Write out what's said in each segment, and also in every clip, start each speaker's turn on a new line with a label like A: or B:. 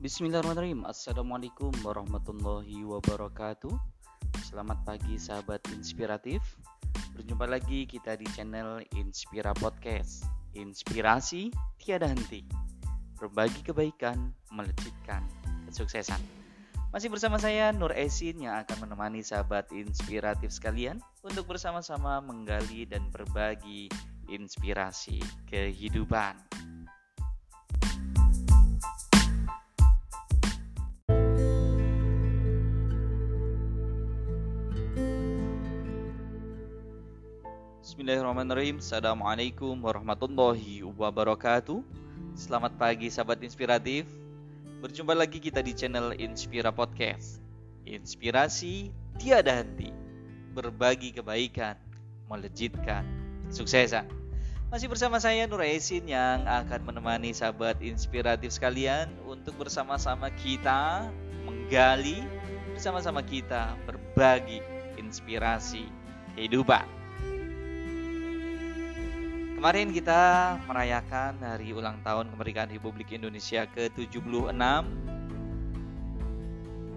A: Bismillahirrahmanirrahim. Assalamualaikum warahmatullahi wabarakatuh. Selamat pagi sahabat inspiratif. Berjumpa lagi kita di channel Inspira Podcast. Inspirasi tiada henti. Berbagi kebaikan, melejitkan kesuksesan. Masih bersama saya Nur Esin yang akan menemani sahabat inspiratif sekalian Untuk bersama-sama menggali dan berbagi inspirasi kehidupan Bismillahirrahmanirrahim. Assalamualaikum warahmatullahi wabarakatuh. Selamat pagi sahabat inspiratif. Berjumpa lagi kita di channel Inspira Podcast. Inspirasi tiada henti. Berbagi kebaikan Melejitkan Suksesan Masih bersama saya Nur Aisin yang akan menemani sahabat inspiratif sekalian Untuk bersama-sama kita Menggali Bersama-sama kita berbagi inspirasi kehidupan Kemarin kita merayakan hari ulang tahun kemerdekaan Republik Indonesia ke-76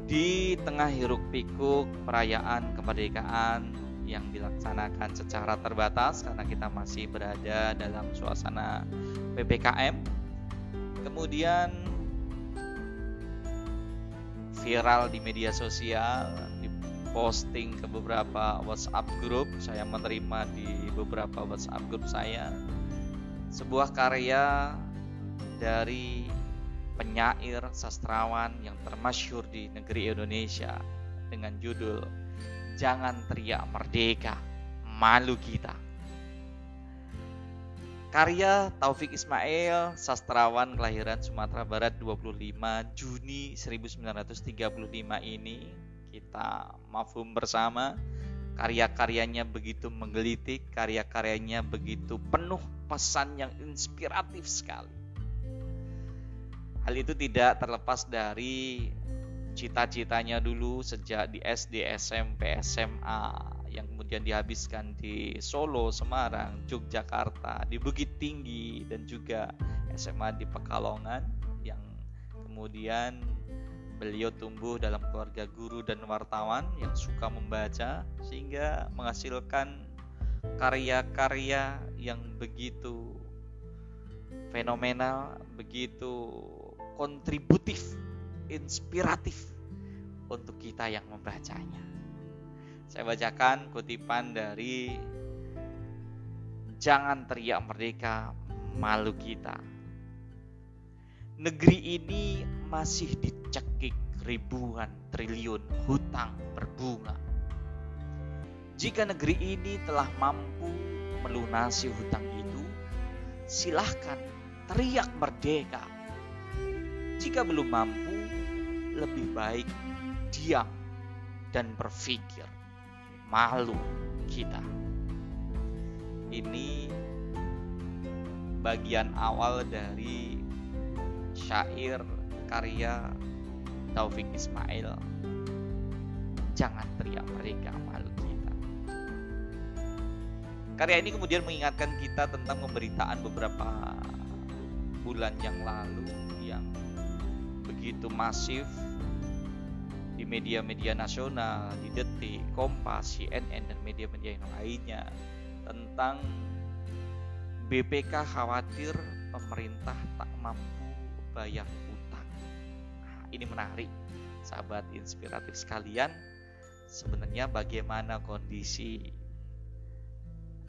A: di tengah hiruk pikuk perayaan kemerdekaan yang dilaksanakan secara terbatas karena kita masih berada dalam suasana PPKM. Kemudian viral di media sosial, posting ke beberapa WhatsApp grup, saya menerima di beberapa WhatsApp grup saya sebuah karya dari penyair sastrawan yang termasyur di negeri Indonesia dengan judul Jangan Teriak Merdeka, Malu Kita. Karya Taufik Ismail, sastrawan kelahiran Sumatera Barat 25 Juni 1935 ini kita mafhum bersama karya-karyanya begitu menggelitik, karya-karyanya begitu penuh pesan yang inspiratif sekali. Hal itu tidak terlepas dari cita-citanya dulu sejak di SD, SMP, SMA yang kemudian dihabiskan di Solo, Semarang, Yogyakarta, di Bukit Tinggi dan juga SMA di Pekalongan yang kemudian Beliau tumbuh dalam keluarga guru dan wartawan yang suka membaca sehingga menghasilkan karya-karya yang begitu fenomenal, begitu kontributif, inspiratif untuk kita yang membacanya. Saya bacakan kutipan dari Jangan teriak merdeka, malu kita. Negeri ini masih dicekik ribuan triliun hutang berbunga. Jika negeri ini telah mampu melunasi hutang itu, silahkan teriak merdeka. Jika belum mampu, lebih baik diam dan berpikir malu kita. Ini bagian awal dari syair karya Taufik Ismail. Jangan teriak mereka malu kita. Karya ini kemudian mengingatkan kita tentang pemberitaan beberapa bulan yang lalu yang begitu masif di media-media nasional, di Detik, Kompas, CNN, dan media-media yang lainnya tentang BPK khawatir pemerintah tak mampu bayar utang. Nah, ini menarik, sahabat inspiratif sekalian. Sebenarnya bagaimana kondisi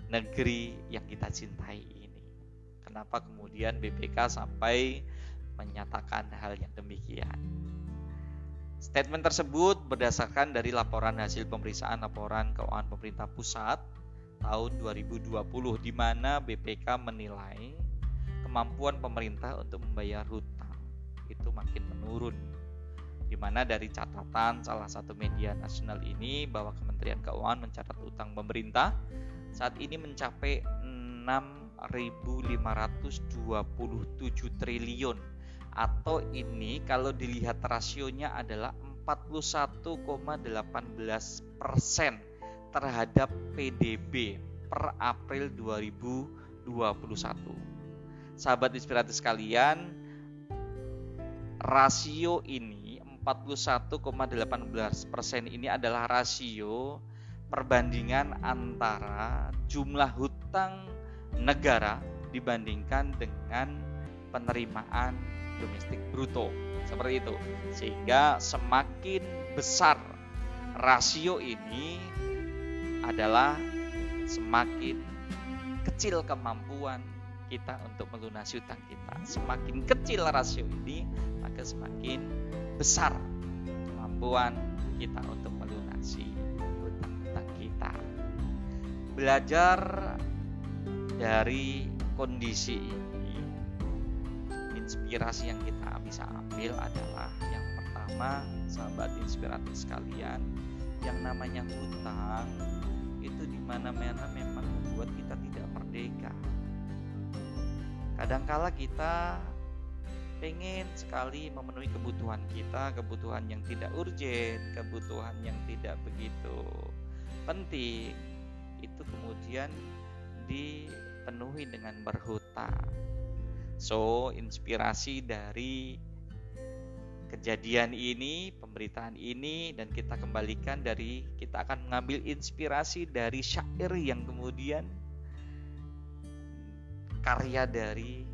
A: negeri yang kita cintai ini? Kenapa kemudian BPK sampai menyatakan hal yang demikian? Statement tersebut berdasarkan dari laporan hasil pemeriksaan laporan keuangan pemerintah pusat tahun 2020 di mana BPK menilai kemampuan pemerintah untuk membayar hutang itu makin menurun di mana dari catatan salah satu media nasional ini bahwa Kementerian Keuangan mencatat utang pemerintah saat ini mencapai 6.527 triliun atau ini kalau dilihat rasionya adalah 41,18 persen terhadap PDB per April 2021. Sahabat inspiratif sekalian, rasio ini 41,18% ini adalah rasio perbandingan antara jumlah hutang negara dibandingkan dengan penerimaan domestik bruto. Seperti itu. Sehingga semakin besar rasio ini adalah semakin kecil kemampuan kita untuk melunasi utang kita. Semakin kecil rasio ini, maka semakin besar kemampuan kita untuk melunasi utang-utang kita. Belajar dari kondisi ini, inspirasi yang kita bisa ambil adalah yang pertama, sahabat inspiratif sekalian, yang namanya hutang itu di mana-mana memang membuat kita tidak merdeka. Kadangkala kita pengen sekali memenuhi kebutuhan kita, kebutuhan yang tidak urgent, kebutuhan yang tidak begitu penting, itu kemudian dipenuhi dengan berhutang. So, inspirasi dari kejadian ini, pemberitaan ini dan kita kembalikan dari kita akan mengambil inspirasi dari syair yang kemudian karya dari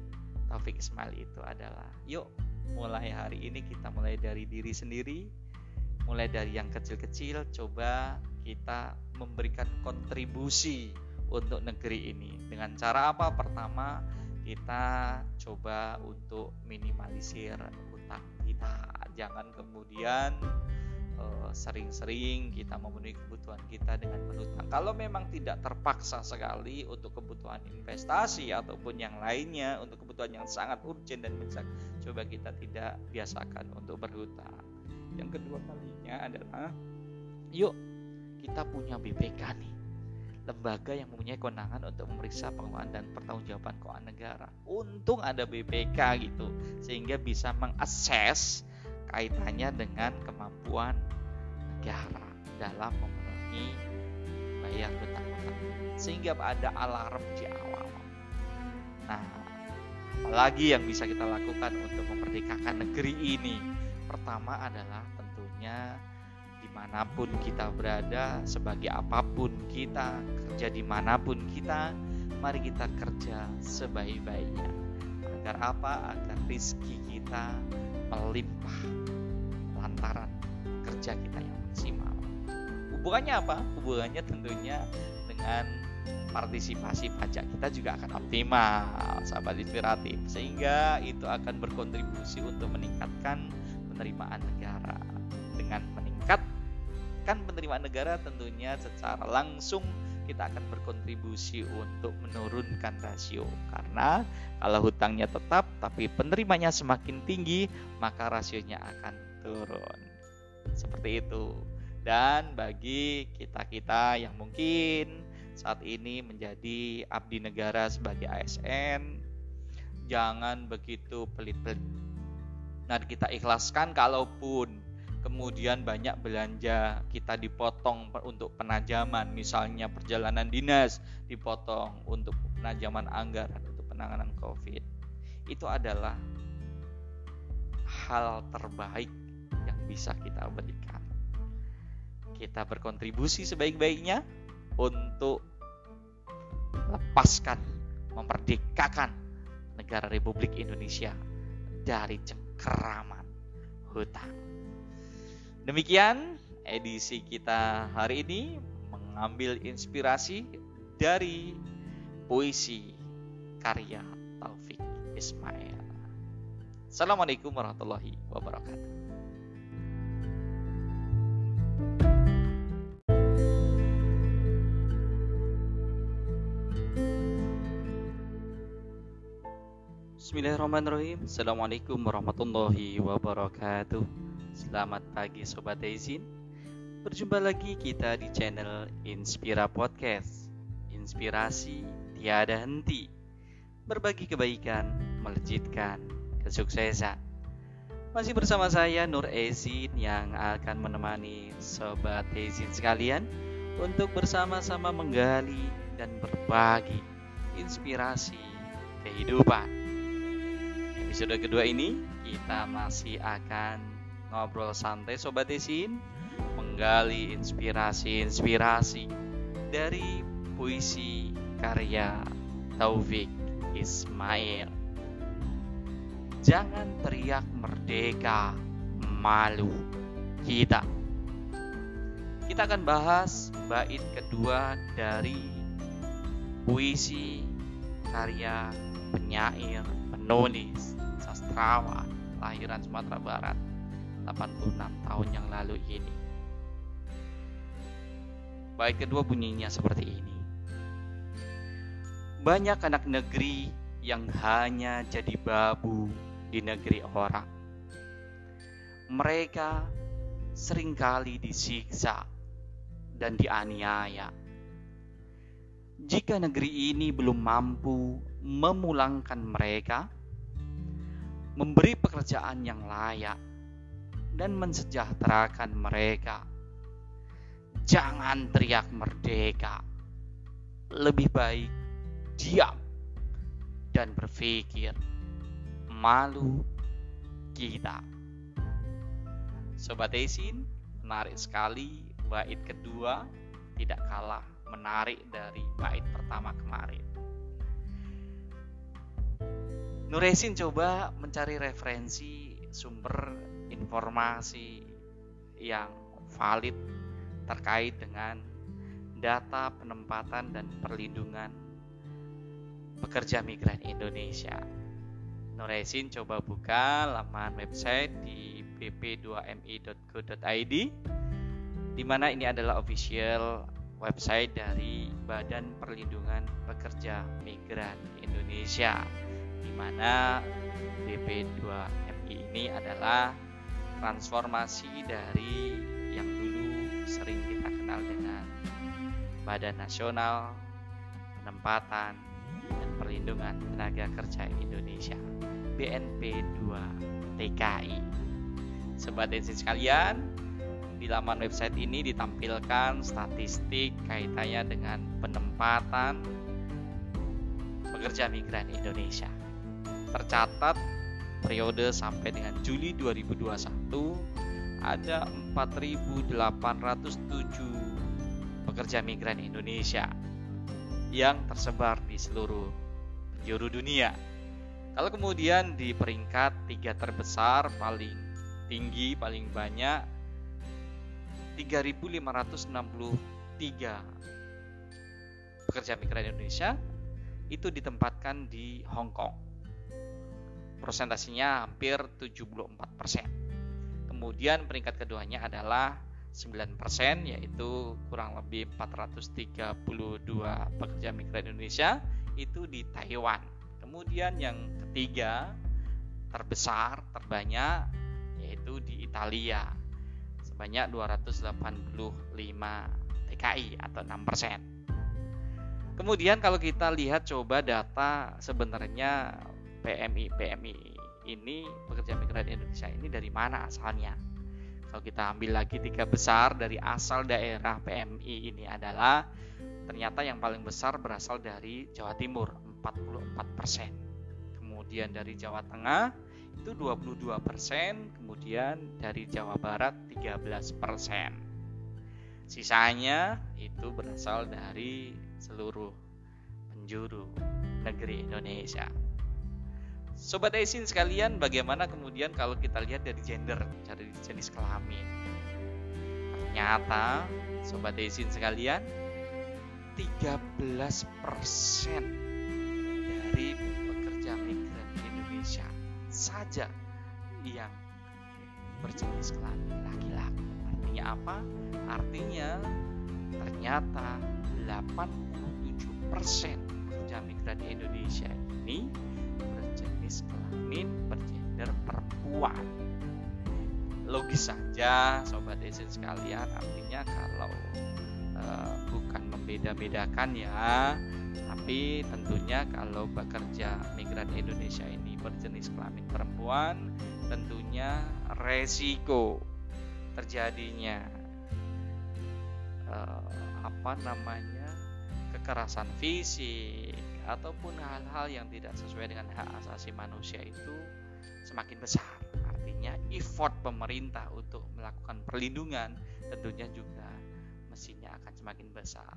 A: Taufik Ismail itu adalah yuk mulai hari ini kita mulai dari diri sendiri mulai dari yang kecil-kecil coba kita memberikan kontribusi untuk negeri ini. Dengan cara apa? Pertama kita coba untuk minimalisir hutang kita. Jangan kemudian sering-sering kita memenuhi kebutuhan kita dengan berhutang. Kalau memang tidak terpaksa sekali untuk kebutuhan investasi ataupun yang lainnya, untuk kebutuhan yang sangat urgent dan mendesak, coba kita tidak biasakan untuk berhutang. Yang kedua kalinya adalah, yuk kita punya BPK nih lembaga yang mempunyai kewenangan untuk memeriksa pengelolaan dan pertanggungjawaban keuangan negara. Untung ada BPK gitu, sehingga bisa mengakses kaitannya dengan kemampuan negara dalam memenuhi bayar hutang-hutang. Sehingga ada alarm di awal. Nah, apalagi yang bisa kita lakukan untuk memerdekakan negeri ini? Pertama adalah tentunya di mana pun kita berada, sebagai apa pun kita, kerja di mana pun kita, mari kita kerja sebaik-baiknya. Agar apa? Agar rizki kita melimpah lantaran kerja kita yang maksimal. Hubungannya apa? Hubungannya tentunya dengan partisipasi pajak kita juga akan optimal, sahabat inspiratif, sehingga itu akan berkontribusi untuk meningkatkan penerimaan negara dengan meningkat kan penerimaan negara tentunya secara langsung kita akan berkontribusi untuk menurunkan rasio. Karena kalau hutangnya tetap tapi penerimanya semakin tinggi maka rasionya akan turun. Seperti itu. Dan bagi kita-kita yang mungkin saat ini menjadi abdi negara sebagai ASN jangan begitu pelit-pelit. Nah kita ikhlaskan kalaupun kemudian banyak belanja kita dipotong untuk penajaman. Misalnya perjalanan dinas dipotong untuk penajaman anggaran untuk penanganan covid. Itu adalah hal terbaik yang bisa kita berikan. Kita berkontribusi sebaik-baiknya untuk lepaskan memerdekakan negara Republik Indonesia dari cengkeraman hutang Demikian edisi kita hari ini mengambil inspirasi dari puisi karya Taufik Ismail. Assalamualaikum warahmatullahi wabarakatuh. Bismillahirrahmanirrahim. Assalamualaikum warahmatullahi wabarakatuh. Selamat pagi Sobat Izin Berjumpa lagi kita di channel Inspira Podcast. Inspirasi tiada henti. Berbagi kebaikan, melejitkan kesuksesan. Masih bersama saya Nur Ezin yang akan menemani Sobat Ezin sekalian Untuk bersama-sama menggali dan berbagi inspirasi kehidupan. Episode kedua ini kita masih akan ngobrol santai Sobat Esin Menggali inspirasi-inspirasi dari puisi karya Taufik Ismail. Jangan teriak merdeka, malu kita. Kita akan bahas bait kedua dari puisi karya penyair, penulis, sastrawan, lahiran Sumatera Barat 86 tahun yang lalu ini. Baik kedua bunyinya seperti ini. Banyak anak negeri yang hanya jadi babu di negeri orang. Mereka sering kali disiksa dan dianiaya. Jika negeri ini belum mampu memulangkan mereka, memberi pekerjaan yang layak, dan mensejahterakan mereka. Jangan teriak merdeka, lebih baik diam dan berpikir malu kita. Sobat Esin, menarik sekali bait kedua tidak kalah menarik dari bait pertama kemarin. Nuresin coba mencari referensi sumber informasi yang valid terkait dengan data penempatan dan perlindungan pekerja migran Indonesia. Nuresin coba buka laman website di bp2mi.go.id di mana ini adalah official website dari Badan Perlindungan Pekerja Migran Indonesia di mana BP2MI ini adalah transformasi dari yang dulu sering kita kenal dengan Badan Nasional Penempatan dan Perlindungan Tenaga Kerja Indonesia BNP2 TKI. Sobat Ensin sekalian, di laman website ini ditampilkan statistik kaitannya dengan penempatan pekerja migran Indonesia tercatat periode sampai dengan Juli 2021 ada 4.807 pekerja migran Indonesia yang tersebar di seluruh penjuru dunia. Kalau kemudian di peringkat tiga terbesar paling tinggi paling banyak 3.563 pekerja migran Indonesia itu ditempatkan di Hong Kong persentasinya hampir 74%. Kemudian peringkat keduanya adalah 9% yaitu kurang lebih 432 pekerja migran Indonesia itu di Taiwan. Kemudian yang ketiga terbesar, terbanyak yaitu di Italia sebanyak 285 TKI atau 6%. Kemudian kalau kita lihat coba data sebenarnya PMI PMI ini pekerja migran Indonesia ini dari mana asalnya? Kalau kita ambil lagi tiga besar dari asal daerah PMI ini adalah ternyata yang paling besar berasal dari Jawa Timur 44%. Kemudian dari Jawa Tengah itu 22%, kemudian dari Jawa Barat 13%. Sisanya itu berasal dari seluruh penjuru negeri Indonesia. Sobat Esin sekalian, bagaimana kemudian kalau kita lihat dari gender, dari jenis kelamin? Ternyata, Sobat Esin sekalian, 13% dari pekerja migran Indonesia saja yang berjenis kelamin laki-laki. Artinya apa? Artinya ternyata 87% pekerja migran Indonesia ini berjenis kelamin bergender perempuan. Logis saja sobat esen sekalian artinya kalau e, bukan membeda-bedakan ya tapi tentunya kalau bekerja migran Indonesia ini berjenis kelamin perempuan tentunya resiko terjadinya e, apa namanya kekerasan fisik ataupun hal-hal yang tidak sesuai dengan hak asasi manusia itu semakin besar. artinya effort pemerintah untuk melakukan perlindungan tentunya juga mestinya akan semakin besar.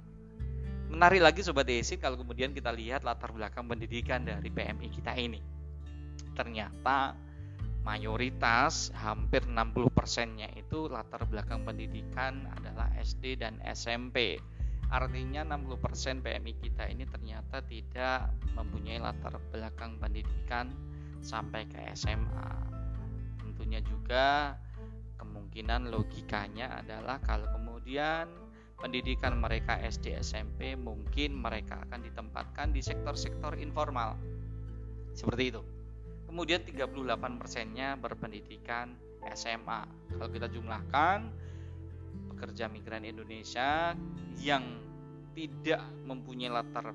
A: Menarik lagi Sobat Desin kalau kemudian kita lihat latar belakang pendidikan dari PMI kita ini. Ternyata mayoritas hampir 60 persennya itu latar belakang pendidikan adalah SD dan SMP. Artinya 60 persen PMI kita ini ternyata tidak mempunyai latar belakang pendidikan sampai ke SMA. Tentunya juga kemungkinan logikanya adalah kalau kemudian pendidikan mereka SD SMP mungkin mereka akan ditempatkan di sektor-sektor informal. Seperti itu. Kemudian 38 persennya berpendidikan SMA. Kalau kita jumlahkan pekerja migran Indonesia yang tidak mempunyai latar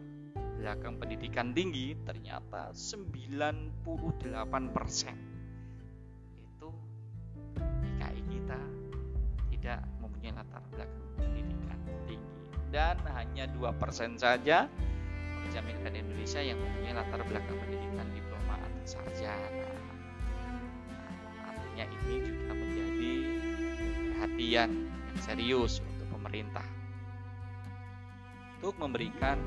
A: belakang pendidikan tinggi ternyata 98 persen itu DKI kita tidak mempunyai latar belakang pendidikan tinggi dan hanya dua persen saja pekerja migran Indonesia yang mempunyai latar belakang pendidikan diploma atau sarjana. Artinya ini juga menjadi perhatian serius untuk pemerintah untuk memberikan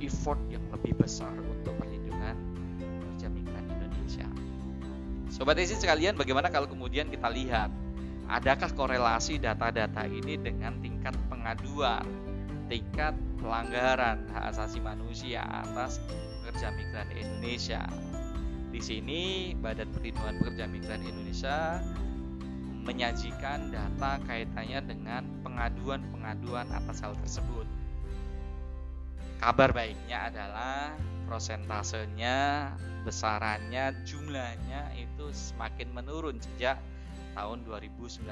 A: effort yang lebih besar untuk perlindungan pekerja migran Indonesia. Sobat isi sekalian, bagaimana kalau kemudian kita lihat adakah korelasi data-data ini dengan tingkat pengaduan, tingkat pelanggaran hak asasi manusia atas pekerja migran Indonesia? Di sini Badan Perlindungan Pekerja Migran Indonesia menyajikan data kaitannya dengan pengaduan-pengaduan atas hal tersebut. Kabar baiknya adalah prosentasenya, besarannya, jumlahnya itu semakin menurun sejak tahun 2019.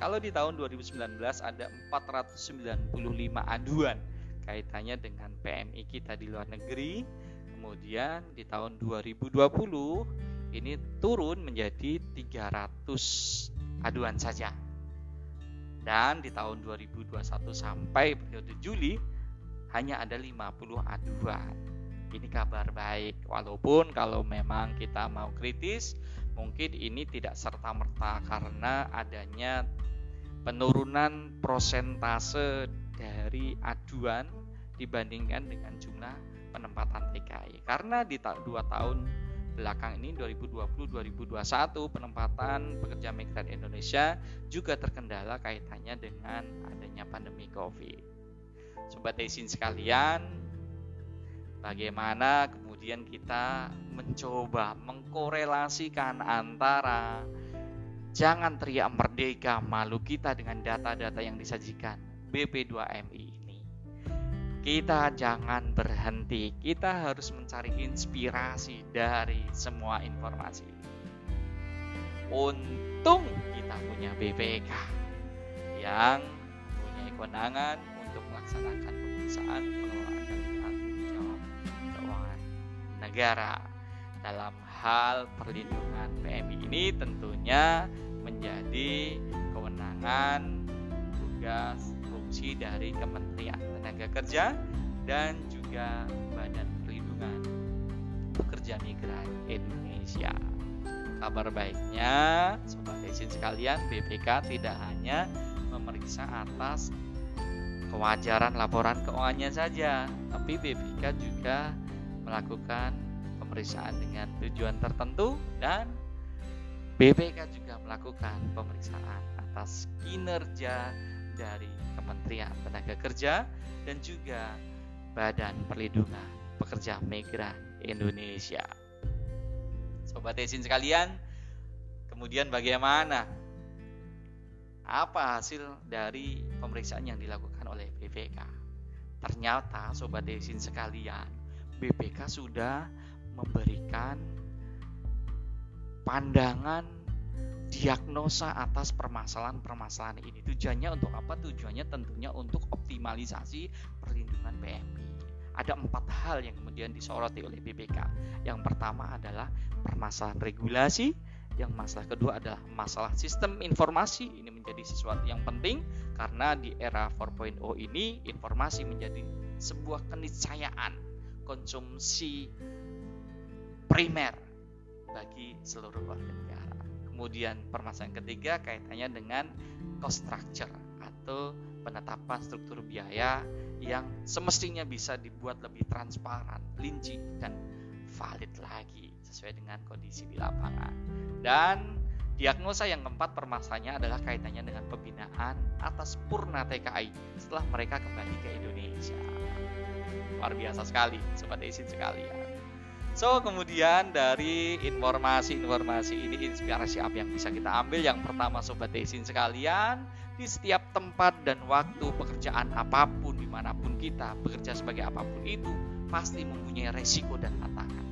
A: Kalau di tahun 2019 ada 495 aduan kaitannya dengan PMI kita di luar negeri. Kemudian di tahun 2020 ini turun menjadi 300 aduan saja. Dan di tahun 2021 sampai periode Juli hanya ada 50 aduan. Ini kabar baik, walaupun kalau memang kita mau kritis, mungkin ini tidak serta-merta karena adanya penurunan prosentase dari aduan dibandingkan dengan jumlah penempatan TKI. Karena di dua tahun belakang ini 2020-2021 penempatan pekerja migran Indonesia juga terkendala kaitannya dengan adanya pandemi Covid. Sobat Desin sekalian, bagaimana kemudian kita mencoba mengkorelasikan antara jangan teriak merdeka malu kita dengan data-data yang disajikan BP2MI ini. Kita jangan berhenti, kita harus mencari inspirasi dari semua informasi. Untung kita punya BPK yang punya kewenangan untuk melaksanakan pemeriksaan pengelolaan dan tanggung jawab keuangan negara dalam hal perlindungan PMI ini tentunya menjadi kewenangan tugas fungsi dari Kementerian Tenaga Kerja dan juga Badan Perlindungan Pekerja Migran Indonesia. Kabar baiknya, sobat desin sekalian, BPK tidak hanya memeriksa atas kewajaran laporan keuangannya saja, tapi BPK juga melakukan pemeriksaan dengan tujuan tertentu dan BPK juga melakukan pemeriksaan atas kinerja dari Kementerian Tenaga Kerja dan juga Badan Perlindungan Pekerja Migran Indonesia. Sobat Esin sekalian, kemudian bagaimana apa hasil dari pemeriksaan yang dilakukan oleh BPK? Ternyata sobat desin sekalian, BPK sudah memberikan pandangan diagnosa atas permasalahan-permasalahan ini. Tujuannya untuk apa? Tujuannya tentunya untuk optimalisasi perlindungan PMI. Ada empat hal yang kemudian disoroti oleh BPK. Yang pertama adalah permasalahan regulasi, yang masalah kedua adalah masalah sistem informasi. Ini menjadi sesuatu yang penting karena di era 4.0 ini informasi menjadi sebuah keniscayaan konsumsi primer bagi seluruh warga negara. Kemudian permasalahan ketiga kaitannya dengan cost structure atau penetapan struktur biaya yang semestinya bisa dibuat lebih transparan, linci dan valid lagi sesuai dengan kondisi di lapangan. Dan diagnosa yang keempat permasalahannya adalah kaitannya dengan pembinaan atas purna TKI setelah mereka kembali ke Indonesia. Luar biasa sekali, sobat izin sekalian. So, kemudian dari informasi-informasi ini inspirasi apa yang bisa kita ambil? Yang pertama sobat desin sekalian, di setiap tempat dan waktu pekerjaan apa pun di mana pun kita bekerja sebagai apa pun itu pasti mempunyai resiko dan tantangan.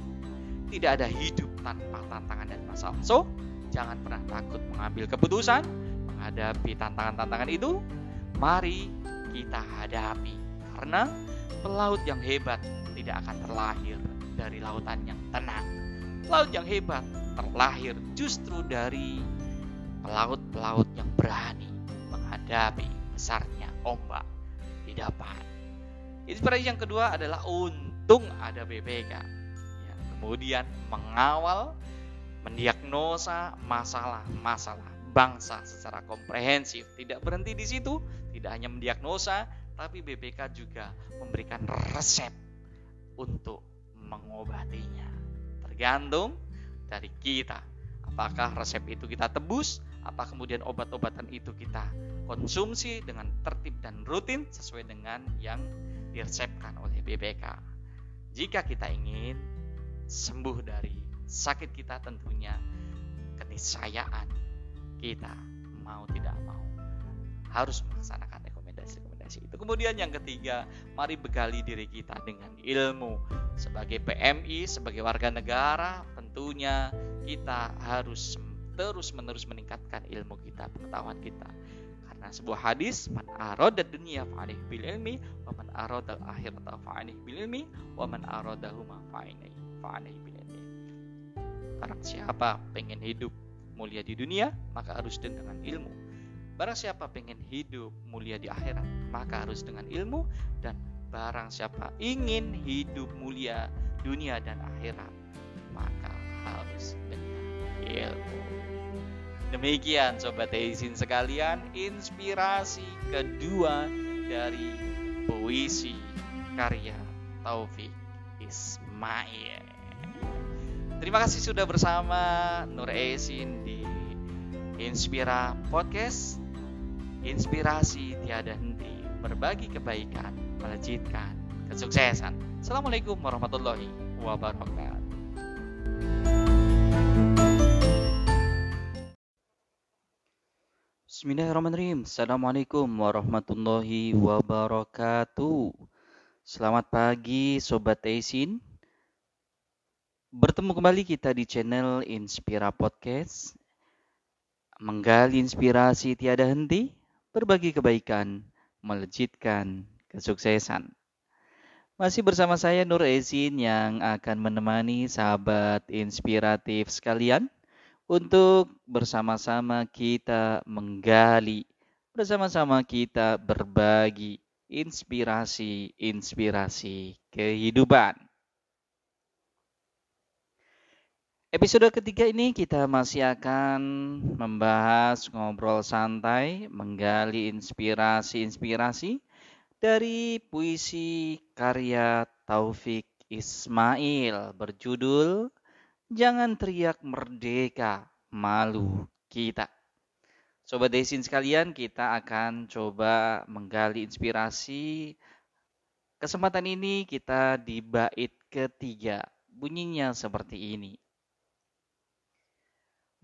A: Tidak ada hidup tanpa tantangan dan masalah. So, jangan pernah takut mengambil keputusan menghadapi tantangan-tantangan itu. Mari kita hadapi karena pelaut yang hebat tidak akan terlahir dari lautan yang tenang. Laut yang hebat terlahir justru dari pelaut-pelaut yang berani menghadapi besarnya ombak di depan. Inspirasi yang kedua adalah untung ada BPK yang kemudian mengawal, mendiagnosa masalah-masalah bangsa secara komprehensif. Tidak berhenti di situ, tidak hanya mendiagnosa, tapi BPK juga memberikan resep untuk mengobatinya. Tergantung dari kita. Apakah resep itu kita tebus, apa kemudian obat-obatan itu kita konsumsi dengan tertib dan rutin sesuai dengan yang diresepkan oleh BPK. Jika kita ingin sembuh dari sakit kita tentunya keniscayaan kita mau tidak mau harus melaksanakan itu. Kemudian yang ketiga, mari bekali diri kita dengan ilmu. Sebagai PMI, sebagai warga negara, tentunya kita harus terus-menerus meningkatkan ilmu kita, pengetahuan kita. Karena sebuah hadis, man arada dunia fa'alih bil ilmi, wa man arada akhirat fa'alih bil ilmi, wa man aradahuma fa'alih bil ilmi. Barang siapa pengen hidup mulia di dunia, maka harus dengan ilmu Barang siapa pengen hidup mulia di akhirat, maka harus dengan ilmu dan barang siapa ingin hidup mulia dunia dan akhirat, maka harus dengan ilmu. Demikian sobat izin sekalian, inspirasi kedua dari puisi karya Taufik Ismail. Terima kasih sudah bersama Nur Ezin di Inspira Podcast inspirasi tiada henti, berbagi kebaikan, melejitkan kesuksesan. Assalamualaikum warahmatullahi wabarakatuh. Bismillahirrahmanirrahim. Assalamualaikum warahmatullahi wabarakatuh. Selamat pagi Sobat Taisin. Bertemu kembali kita di channel Inspira Podcast. Menggali inspirasi tiada henti berbagi kebaikan, melejitkan kesuksesan. Masih bersama saya Nur Ezin yang akan menemani sahabat inspiratif sekalian untuk bersama-sama kita menggali, bersama-sama kita berbagi inspirasi-inspirasi kehidupan. Episode ketiga ini kita masih akan membahas ngobrol santai, menggali inspirasi-inspirasi dari puisi karya Taufik Ismail berjudul Jangan Teriak Merdeka, Malu Kita. Sobat Desin sekalian, kita akan coba menggali inspirasi. Kesempatan ini kita di bait ketiga. Bunyinya seperti ini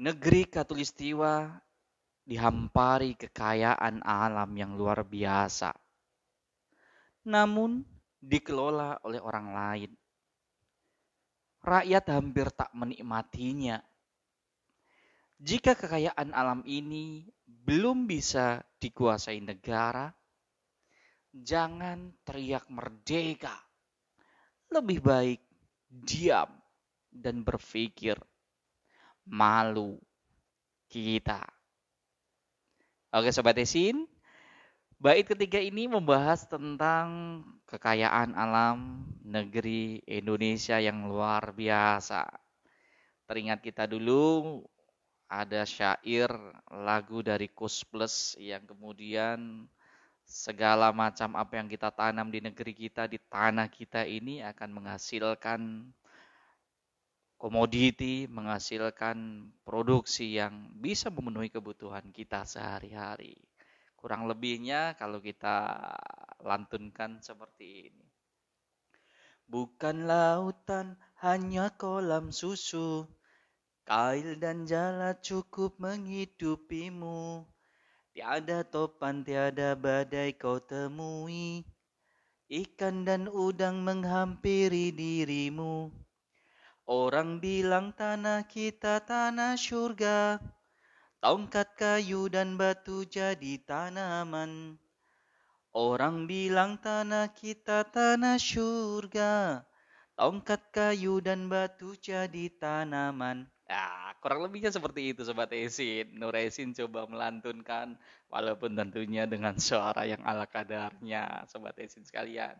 A: Negeri Katulistiwa dihampari kekayaan alam yang luar biasa. Namun dikelola oleh orang lain. Rakyat hampir tak menikmatinya. Jika kekayaan alam ini belum bisa dikuasai negara, jangan teriak merdeka. Lebih baik diam dan berpikir malu kita. Oke Sobat Esin, bait ketiga ini membahas tentang kekayaan alam negeri Indonesia yang luar biasa. teringat kita dulu ada syair lagu dari Kus Plus yang kemudian segala macam apa yang kita tanam di negeri kita, di tanah kita ini akan menghasilkan komoditi, menghasilkan produksi yang bisa memenuhi kebutuhan kita sehari-hari. Kurang lebihnya kalau kita lantunkan seperti ini. Bukan lautan, hanya kolam susu. Kail dan jala cukup menghidupimu. Tiada topan, tiada badai kau temui. Ikan dan udang menghampiri dirimu Orang bilang tanah kita tanah surga. Tongkat kayu dan batu jadi tanaman. Orang bilang tanah kita tanah surga. Tongkat kayu dan batu jadi tanaman. Ya, kurang lebihnya seperti itu Sobat Esin. Nur Esin coba melantunkan walaupun tentunya dengan suara yang ala kadarnya Sobat Esin sekalian.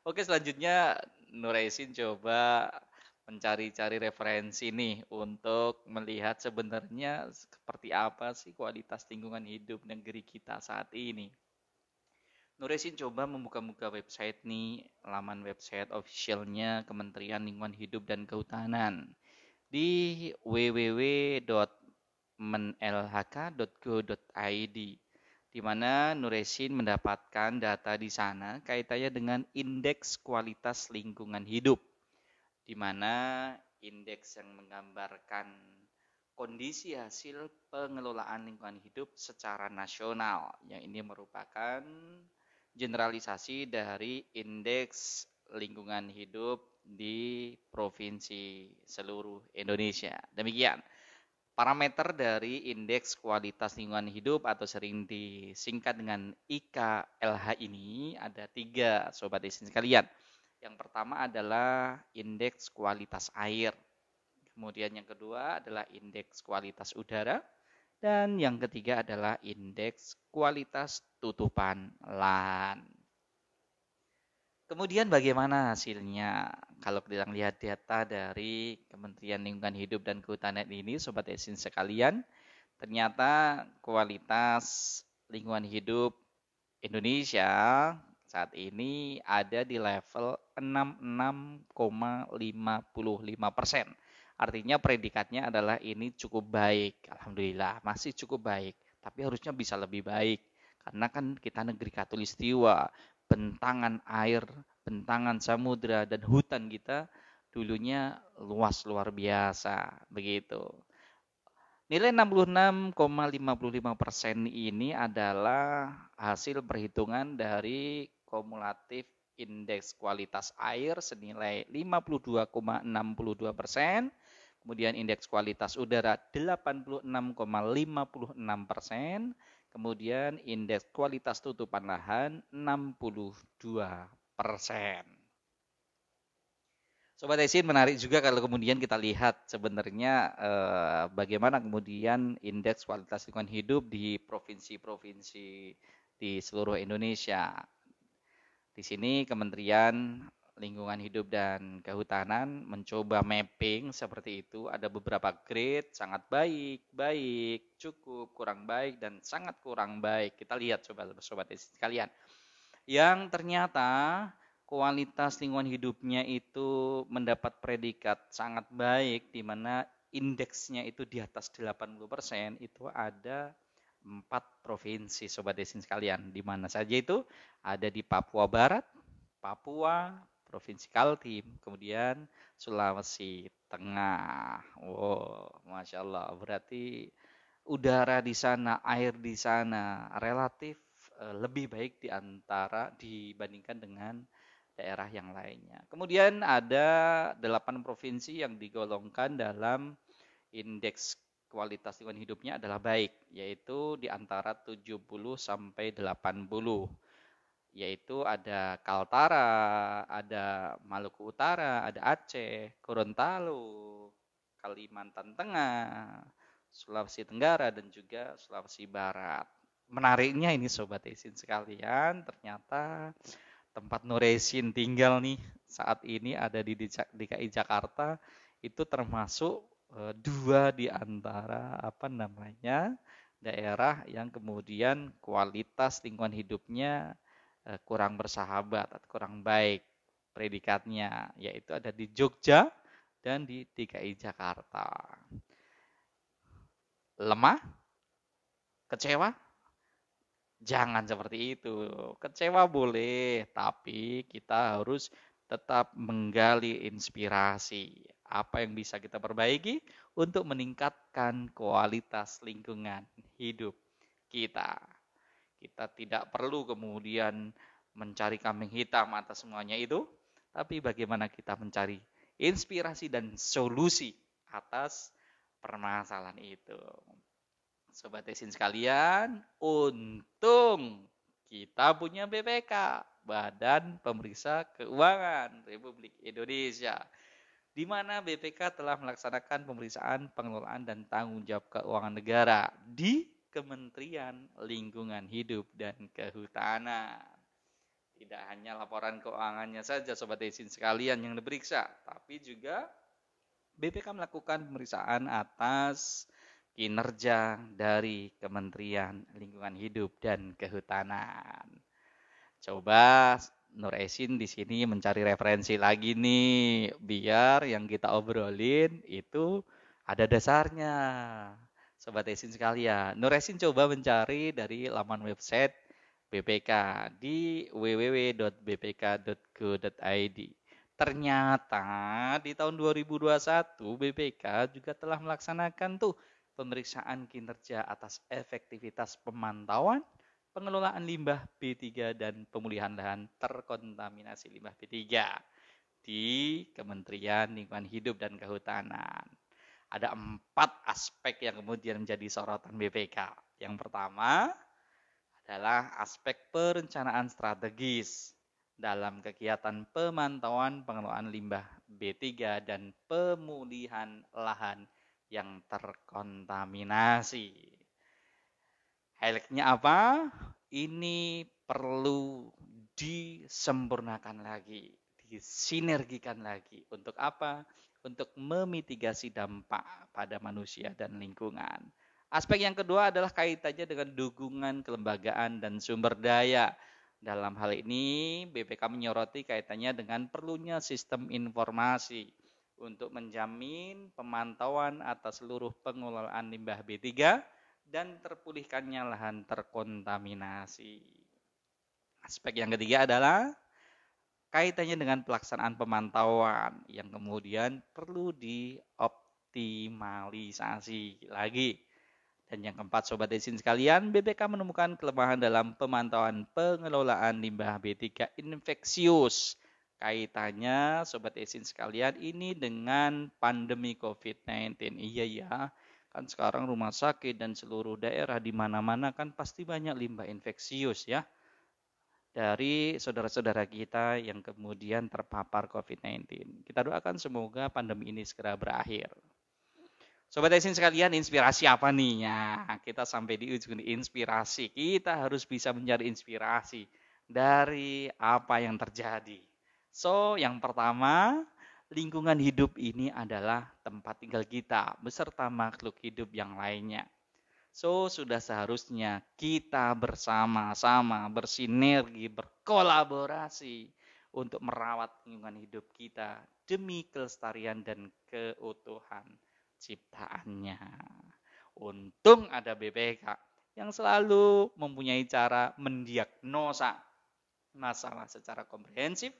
A: Oke selanjutnya Nur Esin coba mencari-cari referensi nih untuk melihat sebenarnya seperti apa sih kualitas lingkungan hidup negeri kita saat ini. Nuresin coba membuka-buka website nih, laman website officialnya Kementerian Lingkungan Hidup dan Kehutanan di www.menlhk.go.id di mana Nuresin mendapatkan data di sana kaitannya dengan indeks kualitas lingkungan hidup di mana indeks yang menggambarkan kondisi hasil pengelolaan lingkungan hidup secara nasional yang ini merupakan generalisasi dari indeks lingkungan hidup di provinsi seluruh Indonesia. Demikian parameter dari indeks kualitas lingkungan hidup atau sering disingkat dengan IKLH ini ada tiga sobat isin sekalian. Yang pertama adalah indeks kualitas air. Kemudian yang kedua adalah indeks kualitas udara. Dan yang ketiga adalah indeks kualitas tutupan lahan. Kemudian bagaimana hasilnya? Kalau kita lihat data dari Kementerian Lingkungan Hidup dan Kehutanan ini, Sobat Esin sekalian, ternyata kualitas lingkungan hidup Indonesia saat ini ada di level 66,55 persen. Artinya predikatnya adalah ini cukup baik. Alhamdulillah masih cukup baik. Tapi harusnya bisa lebih baik. Karena kan kita negeri katulistiwa. Bentangan air, bentangan samudra dan hutan kita dulunya luas luar biasa. Begitu. Nilai 66,55 persen ini adalah hasil perhitungan dari kumulatif indeks kualitas air senilai 52,62 persen, kemudian indeks kualitas udara 86,56 persen, kemudian indeks kualitas tutupan lahan 62 persen. Sobat Esin menarik juga kalau kemudian kita lihat sebenarnya eh, bagaimana kemudian indeks kualitas lingkungan hidup di provinsi-provinsi di seluruh Indonesia. Di sini Kementerian Lingkungan Hidup dan Kehutanan mencoba mapping seperti itu. Ada beberapa grade, sangat baik, baik, cukup, kurang baik, dan sangat kurang baik. Kita lihat coba sobat sekalian. Yang ternyata kualitas lingkungan hidupnya itu mendapat predikat sangat baik di mana indeksnya itu di atas 80% itu ada empat provinsi sobat desin sekalian di mana saja itu ada di Papua Barat, Papua, Provinsi Kaltim, kemudian Sulawesi Tengah. Wow, masya Allah. Berarti udara di sana, air di sana relatif eh, lebih baik di antara dibandingkan dengan daerah yang lainnya. Kemudian ada delapan provinsi yang digolongkan dalam indeks kualitas lingkungan hidupnya adalah baik, yaitu di antara 70 sampai 80 yaitu ada Kaltara, ada Maluku Utara, ada Aceh, Gorontalo, Kalimantan Tengah, Sulawesi Tenggara dan juga Sulawesi Barat. Menariknya ini sobat Esin sekalian, ternyata tempat Nuresin tinggal nih saat ini ada di DKI Jakarta itu termasuk dua di antara apa namanya daerah yang kemudian kualitas lingkungan hidupnya uh, kurang bersahabat atau kurang baik predikatnya yaitu ada di Jogja dan di DKI Jakarta. Lemah? Kecewa? Jangan seperti itu. Kecewa boleh, tapi kita harus tetap menggali inspirasi. Apa yang bisa kita perbaiki untuk meningkatkan kualitas lingkungan hidup kita. Kita tidak perlu kemudian mencari kambing hitam atas semuanya itu, tapi bagaimana kita mencari inspirasi dan solusi atas permasalahan itu. Sobat Esin sekalian, untung kita punya BPK, Badan Pemeriksa Keuangan Republik Indonesia, di mana BPK telah melaksanakan pemeriksaan pengelolaan dan tanggung jawab keuangan negara di Kementerian Lingkungan Hidup dan Kehutanan. Tidak hanya laporan keuangannya saja Sobat Desin sekalian yang diperiksa, tapi juga BPK melakukan pemeriksaan atas kinerja dari Kementerian Lingkungan Hidup dan Kehutanan. Coba Nur Esin di sini mencari referensi lagi nih, biar yang kita obrolin itu ada dasarnya. Sobat Esin sekalian, Nur Esin coba mencari dari laman website BPK di www.bpk.go.id. Ternyata di tahun 2021 BPK juga telah melaksanakan tuh pemeriksaan kinerja atas efektivitas pemantauan, pengelolaan limbah B3 dan pemulihan lahan terkontaminasi limbah B3 di Kementerian Lingkungan Hidup dan Kehutanan. Ada empat aspek yang kemudian menjadi sorotan BPK. Yang pertama, adalah aspek perencanaan strategis dalam kegiatan pemantauan pengelolaan limbah B3 dan pemulihan lahan yang terkontaminasi. Highlightnya apa? Ini perlu disempurnakan lagi, disinergikan lagi. Untuk apa? Untuk memitigasi dampak pada manusia dan lingkungan. Aspek yang kedua adalah kaitannya dengan dukungan kelembagaan dan sumber daya. Dalam hal ini, BPK menyoroti kaitannya dengan perlunya sistem informasi untuk menjamin pemantauan atas seluruh pengelolaan limbah B3 dan terpulihkannya lahan terkontaminasi. Aspek yang ketiga adalah kaitannya dengan pelaksanaan pemantauan yang kemudian perlu dioptimalisasi lagi dan yang keempat, Sobat Desin sekalian, BPK menemukan kelemahan dalam pemantauan pengelolaan limbah B3 infeksius. Kaitannya, Sobat Desin sekalian, ini dengan pandemi COVID-19. Iya ya, kan sekarang rumah sakit dan seluruh daerah di mana-mana kan pasti banyak limbah infeksius ya. Dari saudara-saudara kita yang kemudian terpapar COVID-19. Kita doakan semoga pandemi ini segera berakhir. Sobat Esin sekalian, inspirasi apa nih? Ya, kita sampai di ujung inspirasi. Kita harus bisa mencari inspirasi dari apa yang terjadi. So, yang pertama, lingkungan hidup ini adalah tempat tinggal kita beserta makhluk hidup yang lainnya. So, sudah seharusnya kita bersama-sama bersinergi, berkolaborasi untuk merawat lingkungan hidup kita demi kelestarian dan keutuhan ciptaannya. Untung ada BPK yang selalu mempunyai cara mendiagnosa masalah secara komprehensif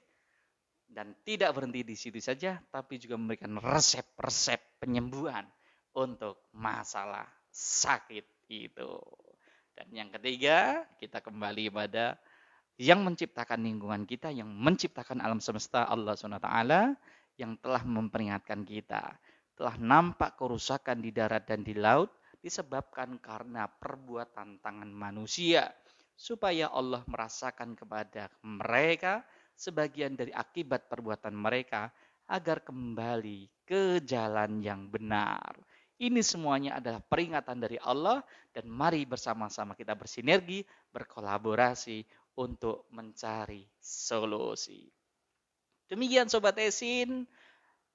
A: dan tidak berhenti di situ saja, tapi juga memberikan resep-resep penyembuhan untuk masalah sakit itu. Dan yang ketiga, kita kembali pada yang menciptakan lingkungan kita, yang menciptakan alam semesta Allah SWT, yang telah memperingatkan kita telah nampak kerusakan di darat dan di laut disebabkan karena perbuatan tangan manusia supaya Allah merasakan kepada mereka sebagian dari akibat perbuatan mereka agar kembali ke jalan yang benar. Ini semuanya adalah peringatan dari Allah dan mari bersama-sama kita bersinergi, berkolaborasi untuk mencari solusi. Demikian Sobat Esin,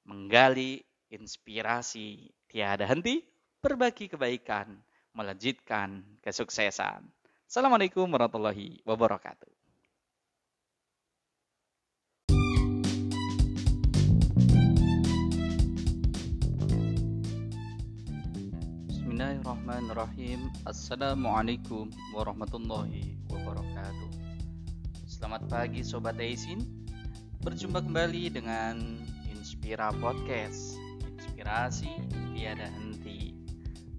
A: menggali inspirasi tiada henti berbagi kebaikan, melejitkan kesuksesan. Assalamualaikum warahmatullahi wabarakatuh. Bismillahirrahmanirrahim. Assalamualaikum warahmatullahi wabarakatuh. Selamat pagi Sobat Aisin. Berjumpa kembali dengan Inspira Podcast. Inspirasi tiada henti.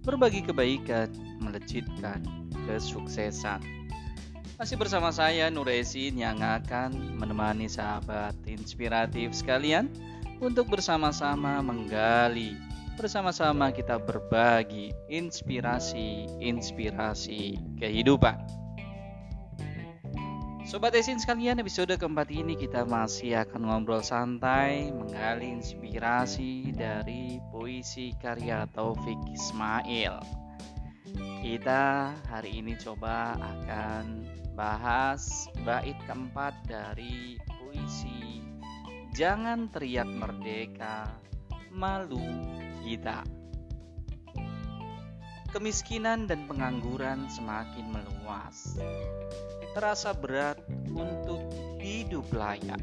A: Berbagi kebaikan, melejitkan kesuksesan. Masih bersama saya Nur Aisin yang akan menemani sahabat inspiratif sekalian untuk bersama-sama menggali bersama-sama kita berbagi inspirasi-inspirasi kehidupan. Sobat Esin sekalian, episode keempat ini kita masih akan ngobrol santai menggali inspirasi dari puisi karya Taufik Ismail. Kita hari ini coba akan bahas bait keempat dari puisi Jangan teriak merdeka, malu kita. Kemiskinan dan pengangguran semakin meluas. Terasa berat untuk hidup layak.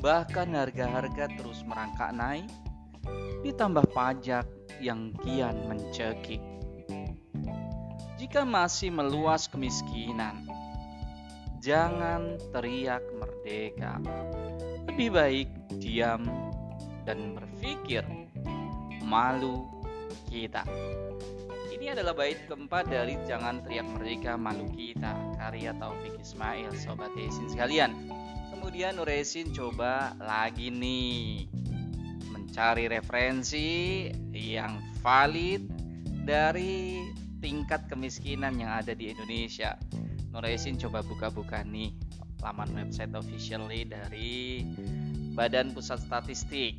A: Bahkan harga-harga terus merangkak naik, ditambah pajak yang kian mencekik. Jika masih meluas kemiskinan, jangan teriak merdeka. Lebih baik diam dan berpikir malu kita. Ini adalah bait keempat dari Jangan Teriak Merdeka Malu Kita karya Taufik Ismail Sobat Esin sekalian. Kemudian Nuresin coba lagi nih mencari referensi yang valid dari tingkat kemiskinan yang ada di Indonesia. Nuresin coba buka-buka nih laman website officially dari Badan Pusat Statistik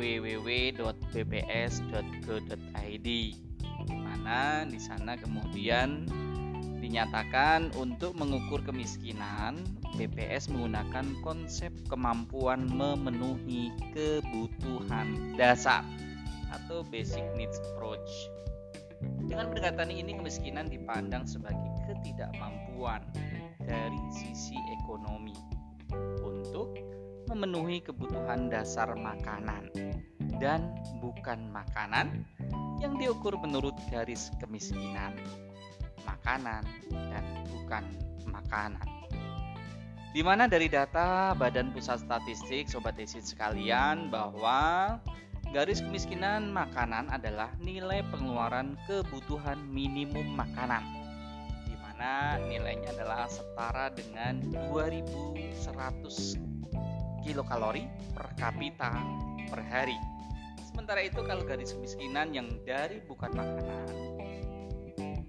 A: www.bps.go.id di mana di sana kemudian dinyatakan untuk mengukur kemiskinan BPS menggunakan konsep kemampuan memenuhi kebutuhan dasar atau basic needs approach. Dengan pendekatan ini kemiskinan dipandang sebagai ketidakmampuan dari sisi ekonomi untuk memenuhi kebutuhan dasar makanan dan bukan makanan yang diukur menurut garis kemiskinan. Makanan dan bukan makanan. Di mana dari data Badan Pusat Statistik Sobat Desi sekalian bahwa garis kemiskinan makanan adalah nilai pengeluaran kebutuhan minimum makanan di mana nilainya adalah setara dengan 2100 kilokalori per kapita per hari. Sementara itu kalau garis kemiskinan yang dari bukan makanan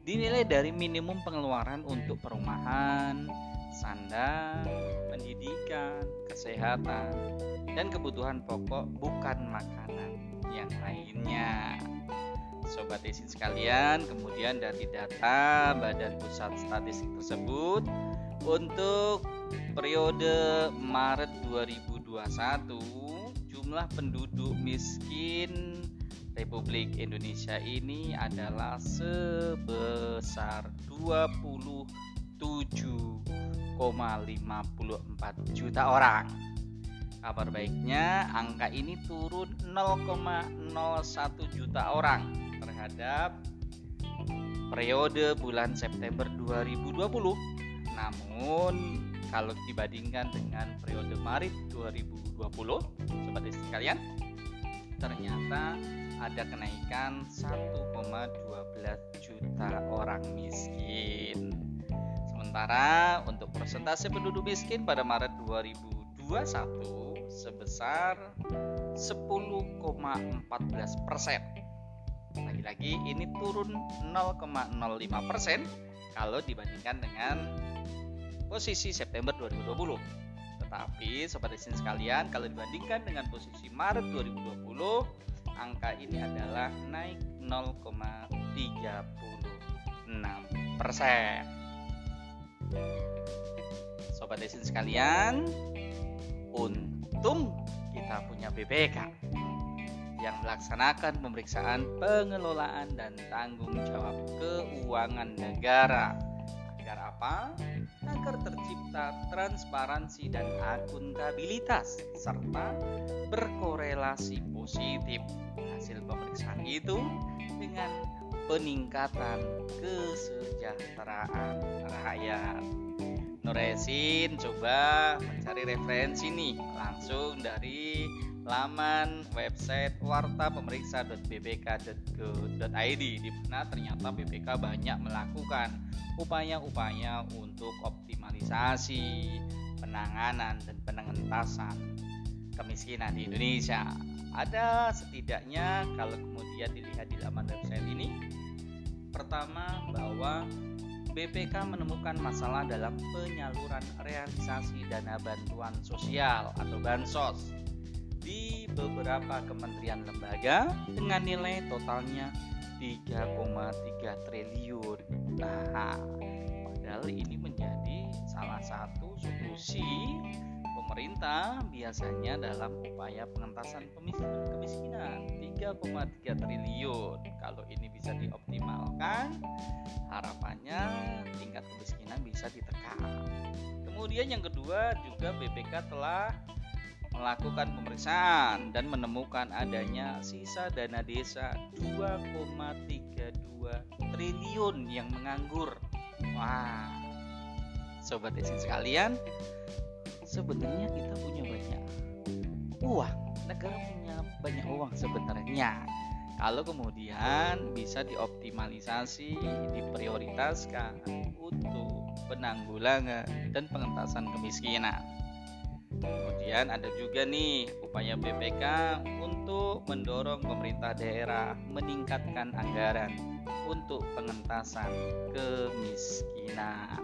A: dinilai dari minimum pengeluaran untuk perumahan, sandang, pendidikan, kesehatan, dan kebutuhan pokok bukan makanan yang lainnya. Sobat Desin sekalian, kemudian dari data Badan Pusat Statistik tersebut untuk periode Maret 2021 jumlah penduduk miskin Republik Indonesia ini adalah sebesar 27,54 juta orang. Kabar baiknya angka ini turun 0,01 juta orang terhadap periode bulan September 2020. Namun kalau dibandingkan dengan periode Maret 2020, sobat istri sekalian, ternyata ada kenaikan 1,12 juta orang miskin. Sementara untuk persentase penduduk miskin pada Maret 2021 sebesar 10,14 persen. Lagi-lagi ini turun 0,05 persen kalau dibandingkan dengan posisi September 2020. Tetapi sobat desin sekalian, kalau dibandingkan dengan posisi Maret 2020, angka ini adalah naik 0,36 persen. Sobat desin sekalian, untung kita punya BPK. yang melaksanakan pemeriksaan pengelolaan dan tanggung jawab keuangan negara. Agar apa? Agar tercipta transparansi dan akuntabilitas serta berkorelasi positif hasil pemeriksaan itu dengan peningkatan kesejahteraan rakyat. Nuresin coba mencari referensi nih langsung dari laman website wartapemeriksa.bbk.go.id di mana ternyata BPK banyak melakukan upaya-upaya untuk optimalisasi penanganan dan pengentasan kemiskinan di Indonesia. Ada setidaknya kalau kemudian dilihat di laman website ini pertama bahwa BPK menemukan masalah dalam penyaluran realisasi dana bantuan sosial atau bansos di beberapa kementerian lembaga dengan nilai totalnya 3,3 triliun. Nah, padahal ini menjadi salah satu solusi pemerintah biasanya dalam upaya pengentasan kemiskinan 3,3 triliun. Kalau ini bisa dioptimalkan, harapannya tingkat kemiskinan bisa ditekan. Kemudian yang kedua juga BPK telah melakukan pemeriksaan dan menemukan adanya sisa dana desa 2,32 triliun yang menganggur. Wah, sobat desa sekalian, sebenarnya kita punya banyak uang, negara punya banyak uang sebenarnya. Kalau kemudian bisa dioptimalisasi, diprioritaskan untuk penanggulangan dan pengentasan kemiskinan. Kemudian ada juga nih upaya BPK untuk mendorong pemerintah daerah meningkatkan anggaran untuk pengentasan kemiskinan.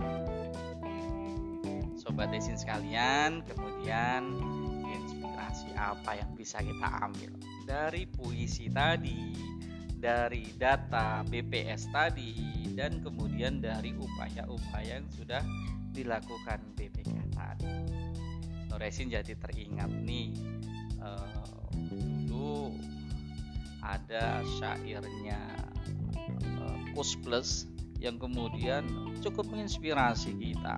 A: Sobat desin sekalian, kemudian inspirasi apa yang bisa kita ambil dari puisi tadi, dari data BPS tadi, dan kemudian dari upaya-upaya yang sudah dilakukan BPK tadi. Resin jadi teringat nih uh, dulu ada syairnya uh, Plus yang kemudian cukup menginspirasi kita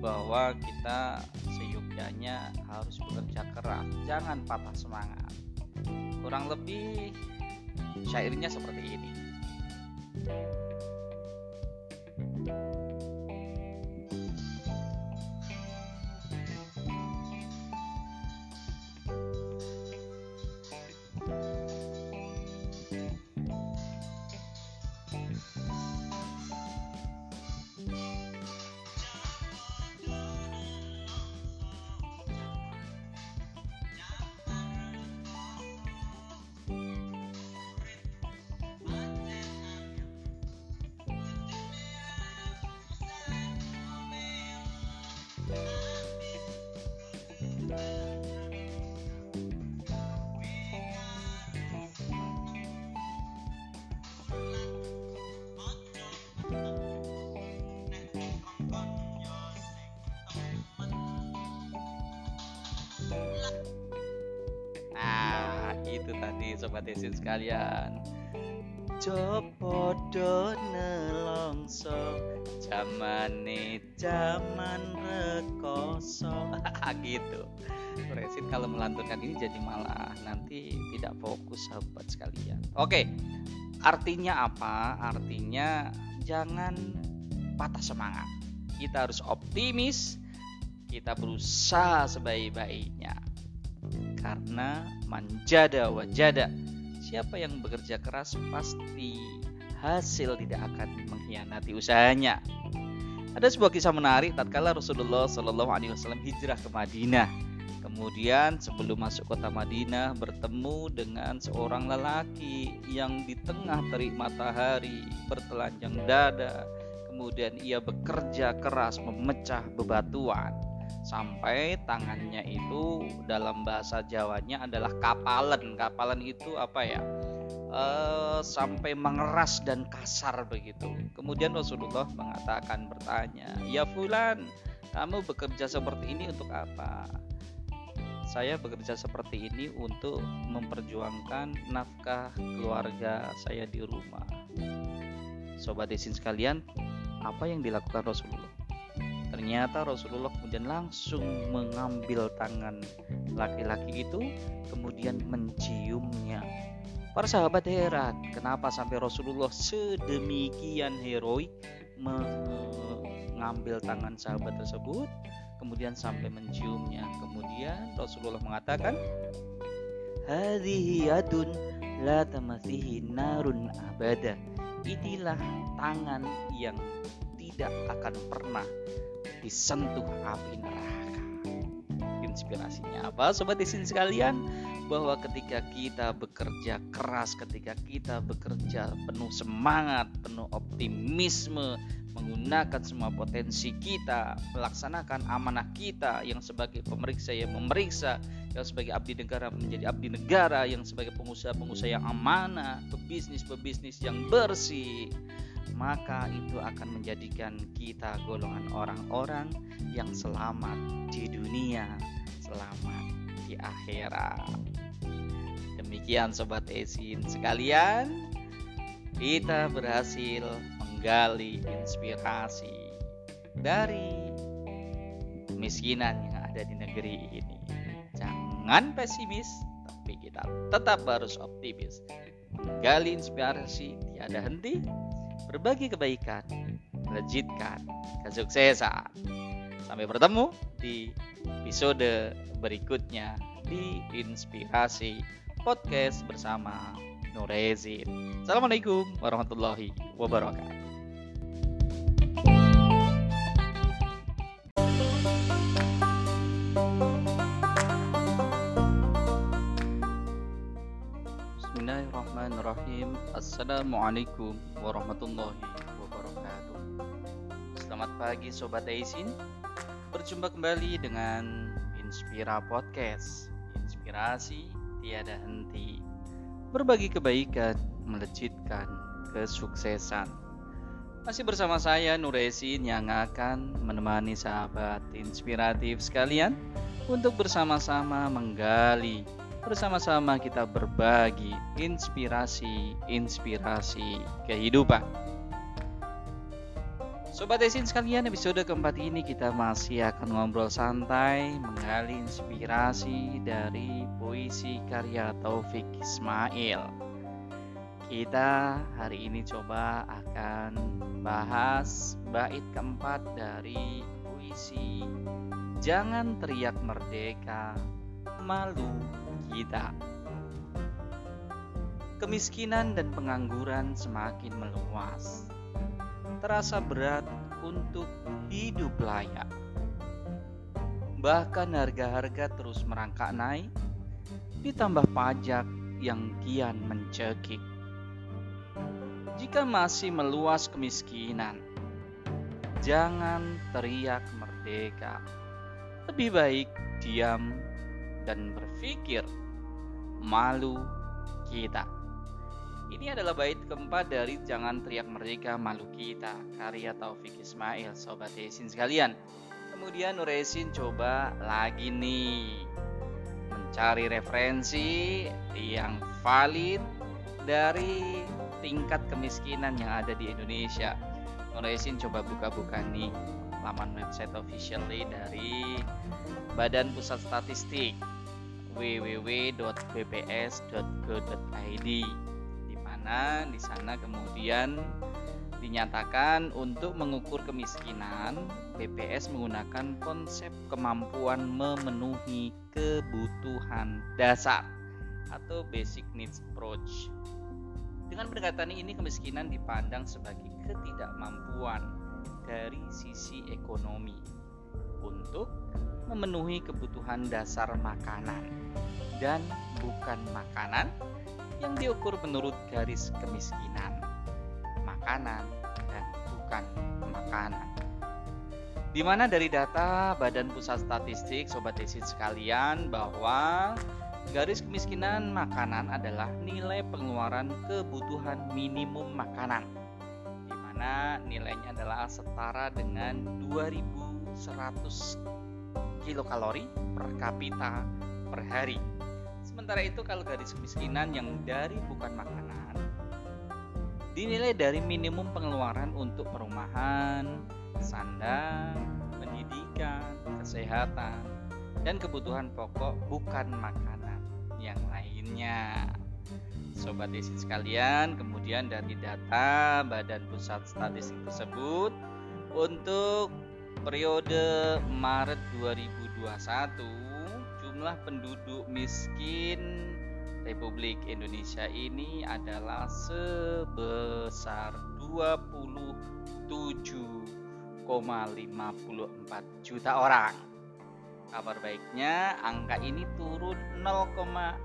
A: bahwa kita seyukyanya harus bekerja keras, jangan patah semangat. Kurang lebih syairnya seperti ini. Sobat desin sekalian Jopodo nelongso Jamane. jaman rekoso. Gitu. Resin kalau melantunkan ini jadi malah nanti tidak fokus sahabat sekalian. Oke artinya apa? Artinya jangan patah semangat. Kita harus optimis Kita berusaha sebaik-baiknya. Karena manjada wajada siapa yang bekerja keras pasti hasil tidak akan mengkhianati usahanya. Ada sebuah kisah menarik tatkala Rasulullah Shallallahu Alaihi Wasallam hijrah ke Madinah. Kemudian sebelum masuk kota Madinah bertemu dengan seorang lelaki yang di tengah terik matahari bertelanjang dada. Kemudian ia bekerja keras memecah bebatuan sampai tangannya itu dalam bahasa Jawanya adalah kapalan. Kapalan itu apa ya? E, sampai mengeras dan kasar begitu. Kemudian Rasulullah mengatakan bertanya, "Ya fulan, kamu bekerja seperti ini untuk apa?" saya bekerja seperti ini untuk memperjuangkan nafkah keluarga saya di rumah. Sobat isin sekalian, apa yang dilakukan Rasulullah? Ternyata Rasulullah kemudian langsung mengambil tangan laki-laki itu, kemudian menciumnya. Para sahabat heran, kenapa sampai Rasulullah sedemikian heroik mengambil tangan sahabat tersebut, kemudian sampai menciumnya. Kemudian Rasulullah mengatakan, Hadhihi yadun la tamasihi narun abada. Inilah tangan yang tidak akan pernah disentuh api neraka. Inspirasinya apa sobat isin sekalian? Bahwa ketika kita bekerja keras, ketika kita bekerja penuh semangat, penuh optimisme, menggunakan semua potensi kita, melaksanakan amanah kita yang sebagai pemeriksa yang memeriksa, yang sebagai abdi negara menjadi abdi negara, yang sebagai pengusaha-pengusaha yang amanah, pebisnis-pebisnis yang bersih, maka itu akan menjadikan kita golongan orang-orang yang selamat di dunia, selamat di akhirat. Demikian sobat Esin sekalian, kita berhasil menggali inspirasi dari kemiskinan yang ada di negeri ini. Jangan pesimis, tapi kita tetap harus optimis. Menggali inspirasi tiada henti, berbagi kebaikan, melejitkan kesuksesan. Sampai bertemu di episode berikutnya di Inspirasi Podcast bersama Nurezin. Assalamualaikum warahmatullahi wabarakatuh. Bismillahirrahmanirrahim. Assalamualaikum warahmatullahi wabarakatuh. Selamat pagi Sobat Aisin. Berjumpa kembali dengan Inspira Podcast. Inspirasi tiada henti. Berbagi kebaikan, melejitkan kesuksesan. Masih bersama saya Nuresin yang akan menemani sahabat inspiratif sekalian Untuk bersama-sama menggali bersama-sama kita berbagi inspirasi-inspirasi kehidupan. Sobat Esin sekalian, episode keempat ini kita masih akan ngobrol santai menggali inspirasi dari puisi karya Taufik Ismail. Kita hari ini coba akan bahas bait keempat dari puisi Jangan teriak merdeka, malu kita. Kemiskinan dan pengangguran semakin meluas. Terasa berat untuk hidup layak. Bahkan harga-harga terus merangkak naik, ditambah pajak yang kian mencekik. Jika masih meluas kemiskinan, jangan teriak merdeka. Lebih baik diam dan berpikir malu kita. Ini adalah bait keempat dari Jangan Teriak Merdeka Malu Kita karya Taufik Ismail Sobat Esin sekalian. Kemudian Nuresin coba lagi nih mencari referensi yang valid dari tingkat kemiskinan yang ada di Indonesia. Nuresin coba buka-buka nih laman website officially dari Badan Pusat Statistik www.bps.go.id di mana di sana kemudian dinyatakan untuk mengukur kemiskinan BPS menggunakan konsep kemampuan memenuhi kebutuhan dasar atau basic needs approach. Dengan pendekatan ini kemiskinan dipandang sebagai ketidakmampuan dari sisi ekonomi untuk memenuhi kebutuhan dasar makanan dan bukan makanan yang diukur menurut garis kemiskinan. Makanan dan bukan makanan. Di mana dari data Badan Pusat Statistik Sobat Desi sekalian bahwa garis kemiskinan makanan adalah nilai pengeluaran kebutuhan minimum makanan di mana nilainya adalah setara dengan 2100 kilokalori per kapita per hari. Sementara itu kalau garis kemiskinan yang dari bukan makanan dinilai dari minimum pengeluaran untuk perumahan, sandang, pendidikan, kesehatan, dan kebutuhan pokok bukan makanan yang lainnya. Sobat Desi sekalian, kemudian dari data Badan Pusat Statistik tersebut untuk periode Maret 2021 jumlah penduduk miskin Republik Indonesia ini adalah sebesar 27,54 juta orang. Kabar baiknya, angka ini turun 0,01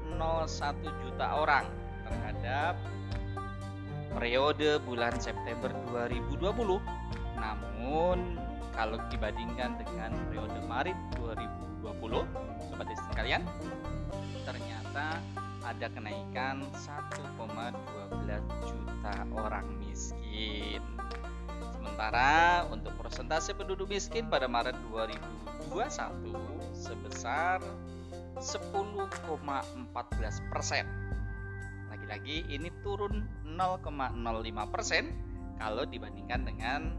A: juta orang terhadap periode bulan September 2020. Namun, kalau dibandingkan dengan periode Maret 2020, sobat istri kalian, ternyata ada kenaikan 1,12 juta orang miskin. Sementara untuk persentase penduduk miskin pada Maret 2021 sebesar 10,14 persen. Lagi-lagi ini turun 0,05 persen kalau dibandingkan dengan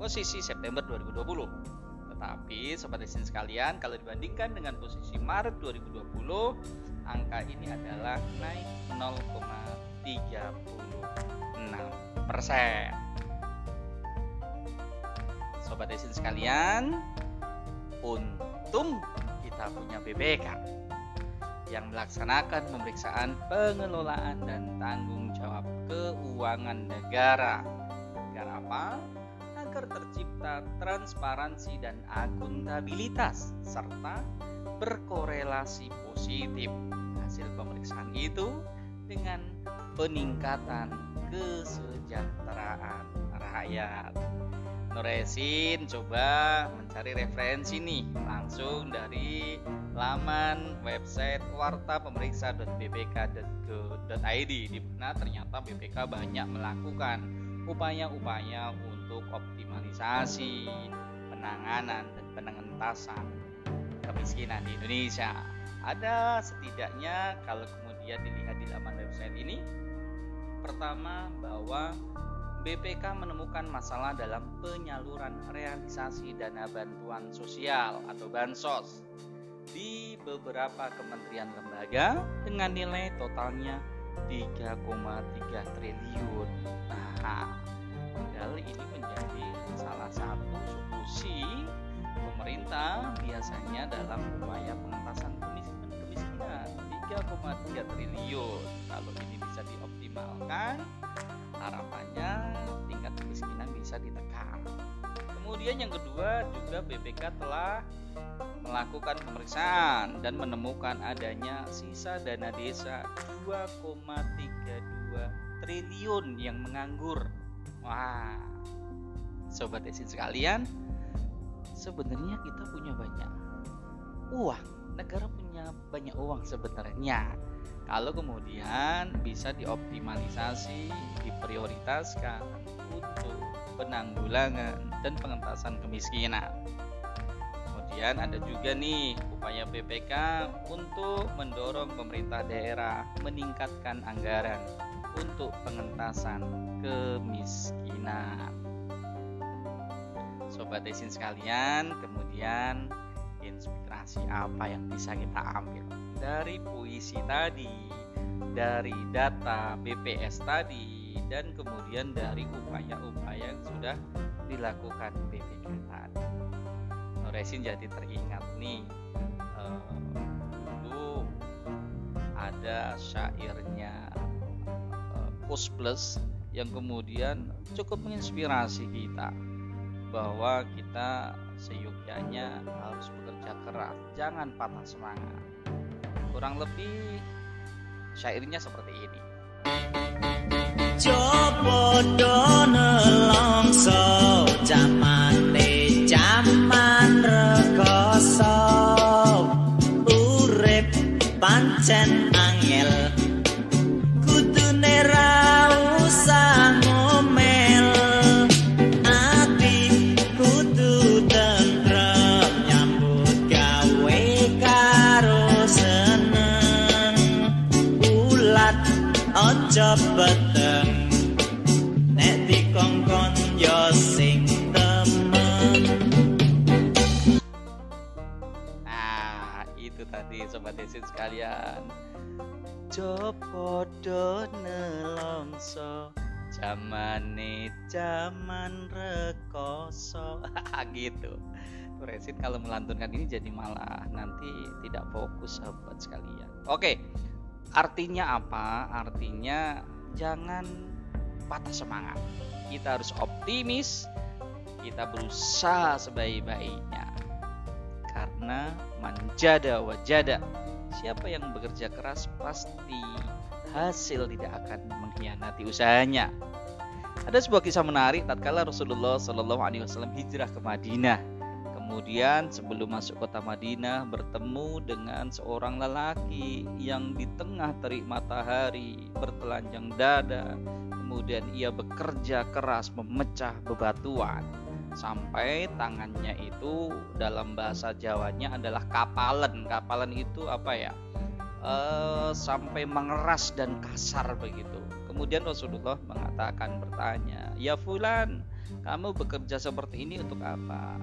A: posisi September 2020. Tetapi sobat desin sekalian, kalau dibandingkan dengan posisi Maret 2020, angka ini adalah naik 0,36 persen. Sobat desin sekalian, untung kita punya BBK yang melaksanakan pemeriksaan pengelolaan dan tanggung jawab keuangan negara. Negara apa? Tercipta transparansi dan akuntabilitas serta berkorelasi positif hasil pemeriksaan itu dengan peningkatan kesejahteraan rakyat. Nuresin coba mencari referensi nih langsung dari laman website warta pemeriksa.bpk.go.id di mana ternyata BPK banyak melakukan upaya-upaya untuk optimalisasi penanganan dan penengentasan kemiskinan di Indonesia. Ada setidaknya kalau kemudian dilihat di laman website ini pertama bahwa BPK menemukan masalah dalam penyaluran realisasi dana bantuan sosial atau bansos di beberapa kementerian lembaga dengan nilai totalnya 3,3 triliun. Nah, padahal ini menjadi salah satu solusi pemerintah biasanya dalam upaya pengentasan kemiskinan kemiskinan 3,3 triliun. Kalau ini bisa dioptimalkan, harapannya tingkat kemiskinan bisa ditekan. Kemudian yang kedua juga BPK telah melakukan pemeriksaan dan menemukan adanya sisa dana desa 2,32 triliun yang menganggur. Wah, sobat desin sekalian, sebenarnya kita punya banyak uang. Negara punya banyak uang sebenarnya kalau kemudian bisa dioptimalisasi, diprioritaskan untuk penanggulangan dan pengentasan kemiskinan. Kemudian ada juga nih upaya BPK untuk mendorong pemerintah daerah meningkatkan anggaran untuk pengentasan kemiskinan. Sobat Desin sekalian, kemudian inspirasi apa yang bisa kita ambil dari puisi tadi, dari data BPS tadi, dan kemudian dari upaya-upaya yang sudah dilakukan BPK tadi. Resin jadi teringat nih uh, dulu ada syairnya uh, Kus Plus yang kemudian cukup menginspirasi kita bahwa kita seyukyanya harus bekerja keras, jangan patah semangat. Kurang lebih syairnya seperti ini. Coba desin sekalian Jopodo nelongso Jamane zaman rekoso. Gitu. Resin kalau melantunkan ini jadi malah nanti tidak fokus sahabat sekalian. Oke artinya apa? Artinya jangan patah semangat. Kita harus optimis Kita berusaha sebaik-baiknya. Karena manjada wajada Siapa yang bekerja keras pasti hasil tidak akan mengkhianati usahanya. Ada sebuah kisah menarik tatkala Rasulullah Shallallahu Alaihi Wasallam hijrah ke Madinah. Kemudian sebelum masuk kota Madinah bertemu dengan seorang lelaki yang di tengah terik matahari bertelanjang dada. Kemudian ia bekerja keras memecah bebatuan sampai tangannya itu dalam bahasa Jawanya adalah kapalan. Kapalan itu apa ya? E, sampai mengeras dan kasar begitu. Kemudian Rasulullah mengatakan bertanya, "Ya fulan, kamu bekerja seperti ini untuk apa?"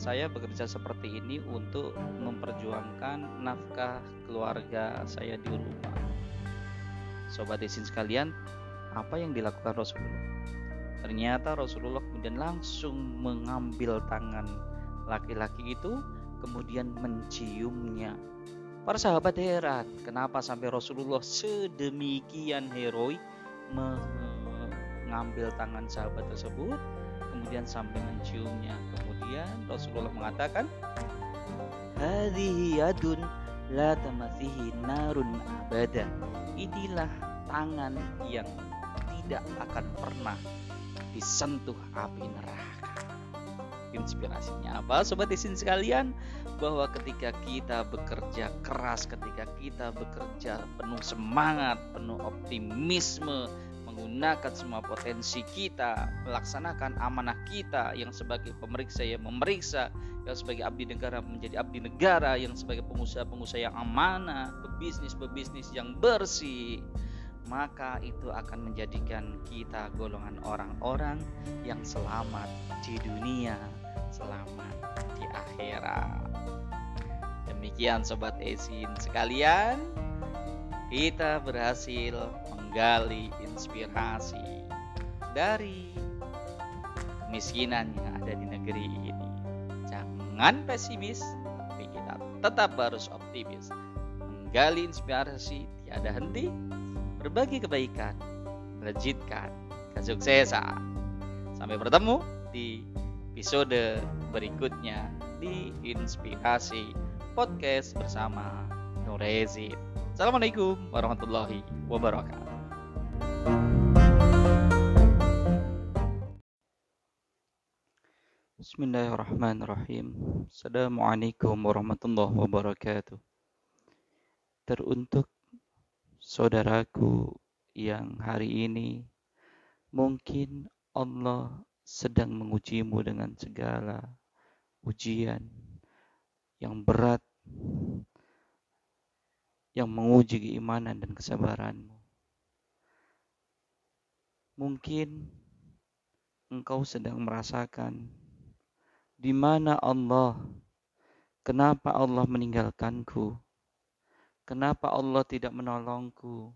A: Saya bekerja seperti ini untuk memperjuangkan nafkah keluarga saya di rumah. Sobat isin sekalian, apa yang dilakukan Rasulullah? Ternyata Rasulullah kemudian langsung mengambil tangan laki-laki itu kemudian menciumnya. Para sahabat heran, kenapa sampai Rasulullah sedemikian heroik mengambil tangan sahabat tersebut kemudian sampai menciumnya. Kemudian Rasulullah mengatakan, "Hadhihi yadun la tamathihi narun abada." Inilah tangan yang tidak akan pernah disentuh api neraka. Inspirasinya apa sobat isin sekalian? Bahwa ketika kita bekerja keras, ketika kita bekerja penuh semangat, penuh optimisme, menggunakan semua potensi kita, melaksanakan amanah kita yang sebagai pemeriksa yang memeriksa, yang sebagai abdi negara menjadi abdi negara, yang sebagai pengusaha-pengusaha yang amanah, pebisnis-pebisnis yang bersih, maka itu akan menjadikan kita golongan orang-orang yang selamat di dunia, selamat di akhirat. Demikian sobat Esin sekalian, kita berhasil menggali inspirasi dari kemiskinan yang ada di negeri ini. Jangan pesimis, tapi kita tetap harus optimis. Menggali inspirasi tiada henti, berbagi kebaikan, melejitkan kesuksesan. Sampai bertemu di episode berikutnya di Inspirasi Podcast bersama Nurezid. Assalamualaikum warahmatullahi wabarakatuh. Bismillahirrahmanirrahim. Assalamualaikum warahmatullahi wabarakatuh. Teruntuk saudaraku yang hari ini mungkin Allah sedang mengujimu dengan segala ujian yang berat yang menguji keimanan dan kesabaranmu. Mungkin engkau sedang merasakan di mana Allah, kenapa Allah meninggalkanku, Kenapa Allah tidak menolongku?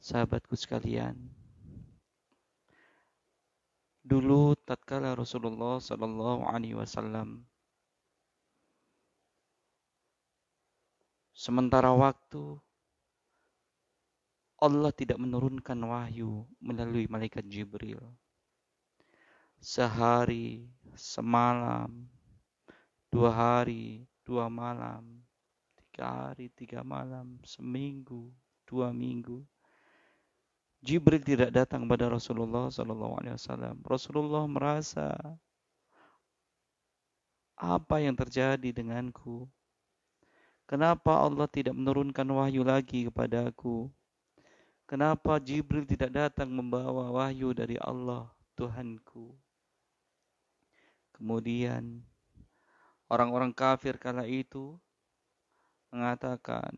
A: Sahabatku sekalian, dulu tatkala Rasulullah Shallallahu Alaihi Wasallam sementara waktu Allah tidak menurunkan wahyu melalui malaikat Jibril. Sehari, semalam, dua hari, dua malam, tiga hari, tiga malam, seminggu, dua minggu. Jibril tidak datang kepada Rasulullah Wasallam. Rasulullah merasa apa yang terjadi denganku? Kenapa Allah tidak menurunkan wahyu lagi kepadaku? Kenapa Jibril tidak datang membawa wahyu dari Allah Tuhanku? Kemudian orang-orang kafir kala itu mengatakan,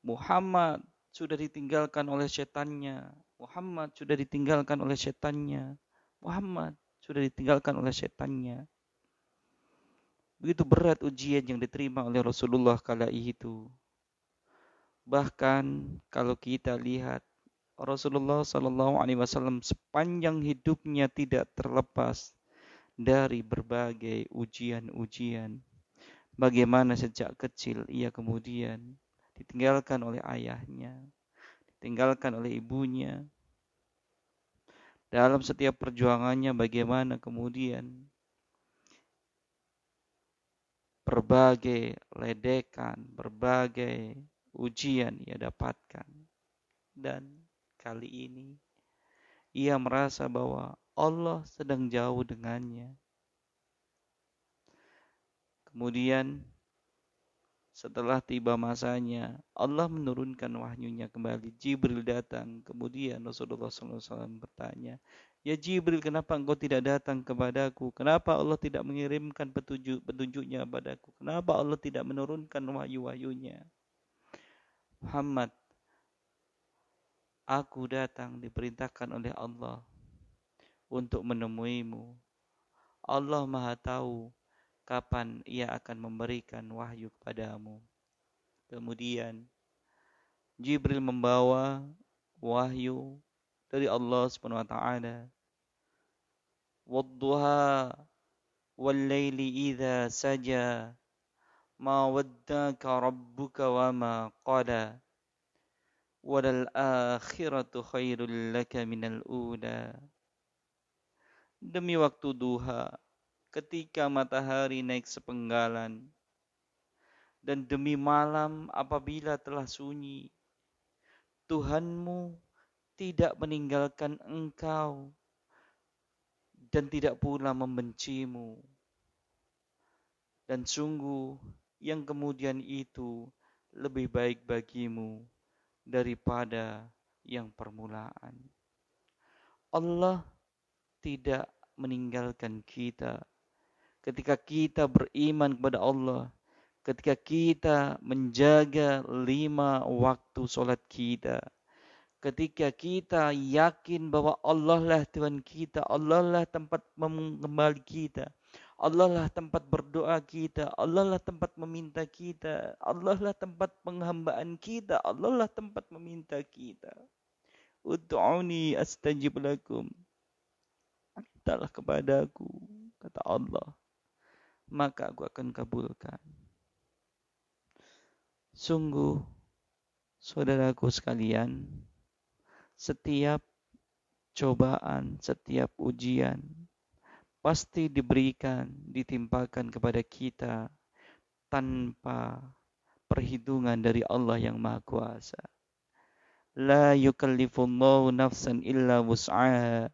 A: Muhammad sudah ditinggalkan oleh setannya. Muhammad sudah ditinggalkan oleh setannya. Muhammad sudah ditinggalkan oleh setannya. Begitu berat ujian yang diterima oleh Rasulullah kala itu. Bahkan kalau kita lihat Rasulullah Shallallahu Alaihi Wasallam sepanjang hidupnya tidak terlepas dari berbagai ujian-ujian. Bagaimana sejak kecil ia kemudian ditinggalkan oleh ayahnya, ditinggalkan oleh ibunya. Dalam setiap perjuangannya bagaimana kemudian berbagai ledekan, berbagai ujian ia dapatkan. Dan kali ini ia merasa bahwa Allah sedang jauh dengannya. Kemudian setelah tiba masanya, Allah menurunkan wahyunya kembali. Jibril datang. Kemudian Rasulullah SAW bertanya, Ya Jibril, kenapa engkau tidak datang kepadaku? Kenapa Allah tidak mengirimkan petunjuk petunjuknya padaku? Kenapa Allah tidak menurunkan wahyu-wahyunya? Muhammad, aku datang diperintahkan oleh Allah untuk menemuimu. Allah Maha Tahu kapan ia akan memberikan wahyu kepadamu. Kemudian Jibril membawa wahyu dari Allah Subhanahu wa taala. Wadduha wal laili idza saja ma waddaka rabbuka wa ma qala walal akhiratu khairul laka minal ula demi waktu duha ketika matahari naik sepenggalan, dan demi malam apabila telah sunyi, Tuhanmu tidak meninggalkan engkau dan tidak pula membencimu. Dan sungguh yang kemudian itu lebih baik bagimu daripada yang permulaan. Allah tidak meninggalkan kita ketika kita beriman kepada Allah, ketika kita menjaga lima waktu sholat kita, ketika kita yakin bahwa Allah lah Tuhan kita, Allah lah tempat mengembali kita, Allah lah tempat berdoa kita, Allah lah tempat meminta kita, Allah lah tempat penghambaan kita, Allah lah tempat meminta kita. Ud'uni astajib lakum. Mintalah kepadaku, kata Allah maka aku akan kabulkan. Sungguh, saudaraku sekalian, setiap cobaan, setiap ujian pasti diberikan, ditimpakan kepada kita tanpa perhitungan dari Allah yang Maha Kuasa. La yukallifullahu nafsan illa wus'aha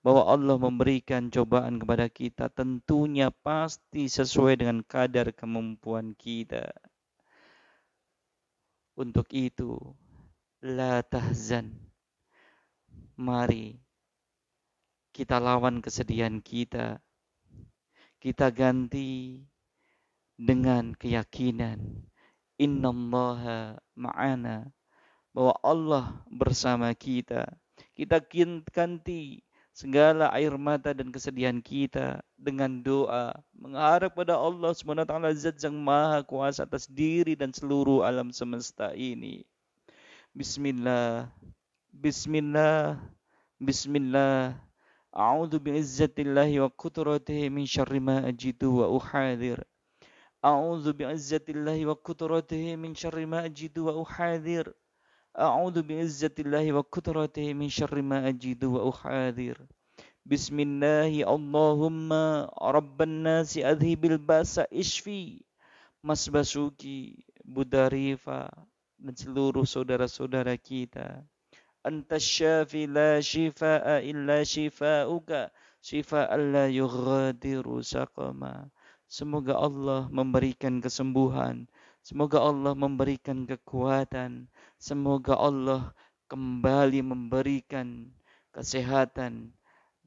A: bahwa Allah memberikan cobaan kepada kita tentunya pasti sesuai dengan kadar kemampuan kita. Untuk itu, la tahzan. Mari kita lawan kesedihan kita. Kita ganti dengan keyakinan innallaha ma'ana bahwa Allah bersama kita. Kita ganti segala air mata dan kesedihan kita dengan doa mengharap pada Allah SWT zat yang maha kuasa atas diri dan seluruh alam semesta ini. Bismillah Bismillah Bismillah. A'udhu bi'izzatillahi wa kuturatihi min syarri ma ajidu wa uhadir. A'udhu bi'izzatillahi wa kuturatihi min syarri ma ajidu wa uhadir A'udzu bi'izzatillahi wa qudratihi min syarri ma ajidu wa uhadir. Bismillahi Allahumma rabban nasi adhibil basa isfi. Mas Basuki, Budarifa, dan seluruh saudara-saudara kita. Anta syafi la shifa'a illa shifa'uka shifa'an la yughadiru saqama. Semoga Allah memberikan kesembuhan. Semoga Allah memberikan kekuatan. Semoga Allah kembali memberikan kesehatan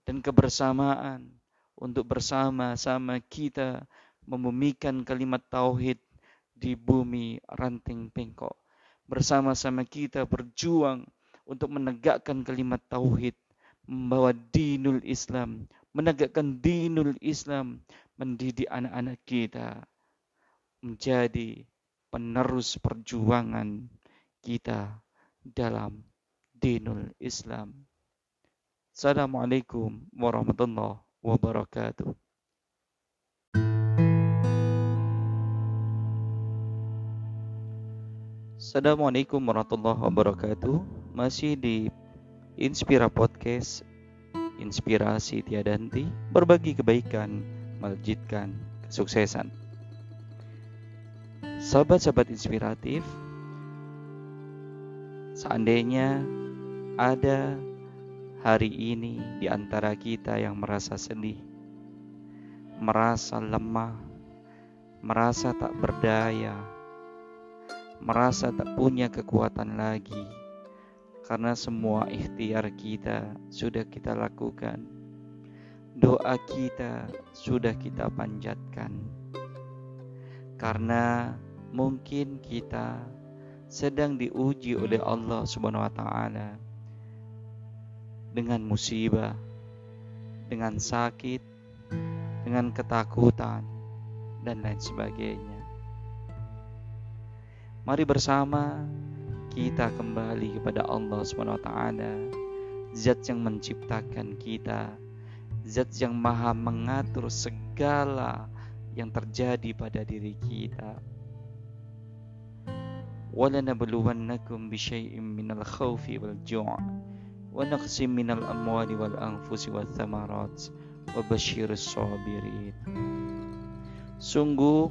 A: dan kebersamaan untuk bersama-sama kita membumikan kalimat tauhid di bumi ranting pengkok. bersama-sama kita berjuang untuk menegakkan kalimat tauhid, membawa dinul Islam, menegakkan dinul Islam, mendidik anak-anak kita menjadi penerus perjuangan kita dalam dinul Islam. Assalamualaikum warahmatullahi wabarakatuh. Assalamualaikum warahmatullahi wabarakatuh. Masih di Inspira Podcast, inspirasi tiada henti, berbagi kebaikan, melejitkan kesuksesan. Sahabat-sahabat inspiratif, seandainya ada hari ini di antara kita yang merasa sedih, merasa lemah, merasa tak berdaya, merasa tak punya kekuatan lagi, karena semua ikhtiar kita sudah kita lakukan, doa kita sudah kita panjatkan, karena mungkin kita sedang diuji oleh Allah Subhanahu wa taala dengan musibah, dengan sakit, dengan ketakutan, dan lain sebagainya. Mari bersama kita kembali kepada Allah Subhanahu wa taala, zat yang menciptakan kita, zat yang maha mengatur segala yang terjadi pada diri kita. وَلَنَبْلُوَنَّكُمْ بِشَيْءٍ مِّنَ الْخَوْفِ وَالْجُوعِ ونقص من الأموال والأنفس والثمرات وبشر الصابرين Sungguh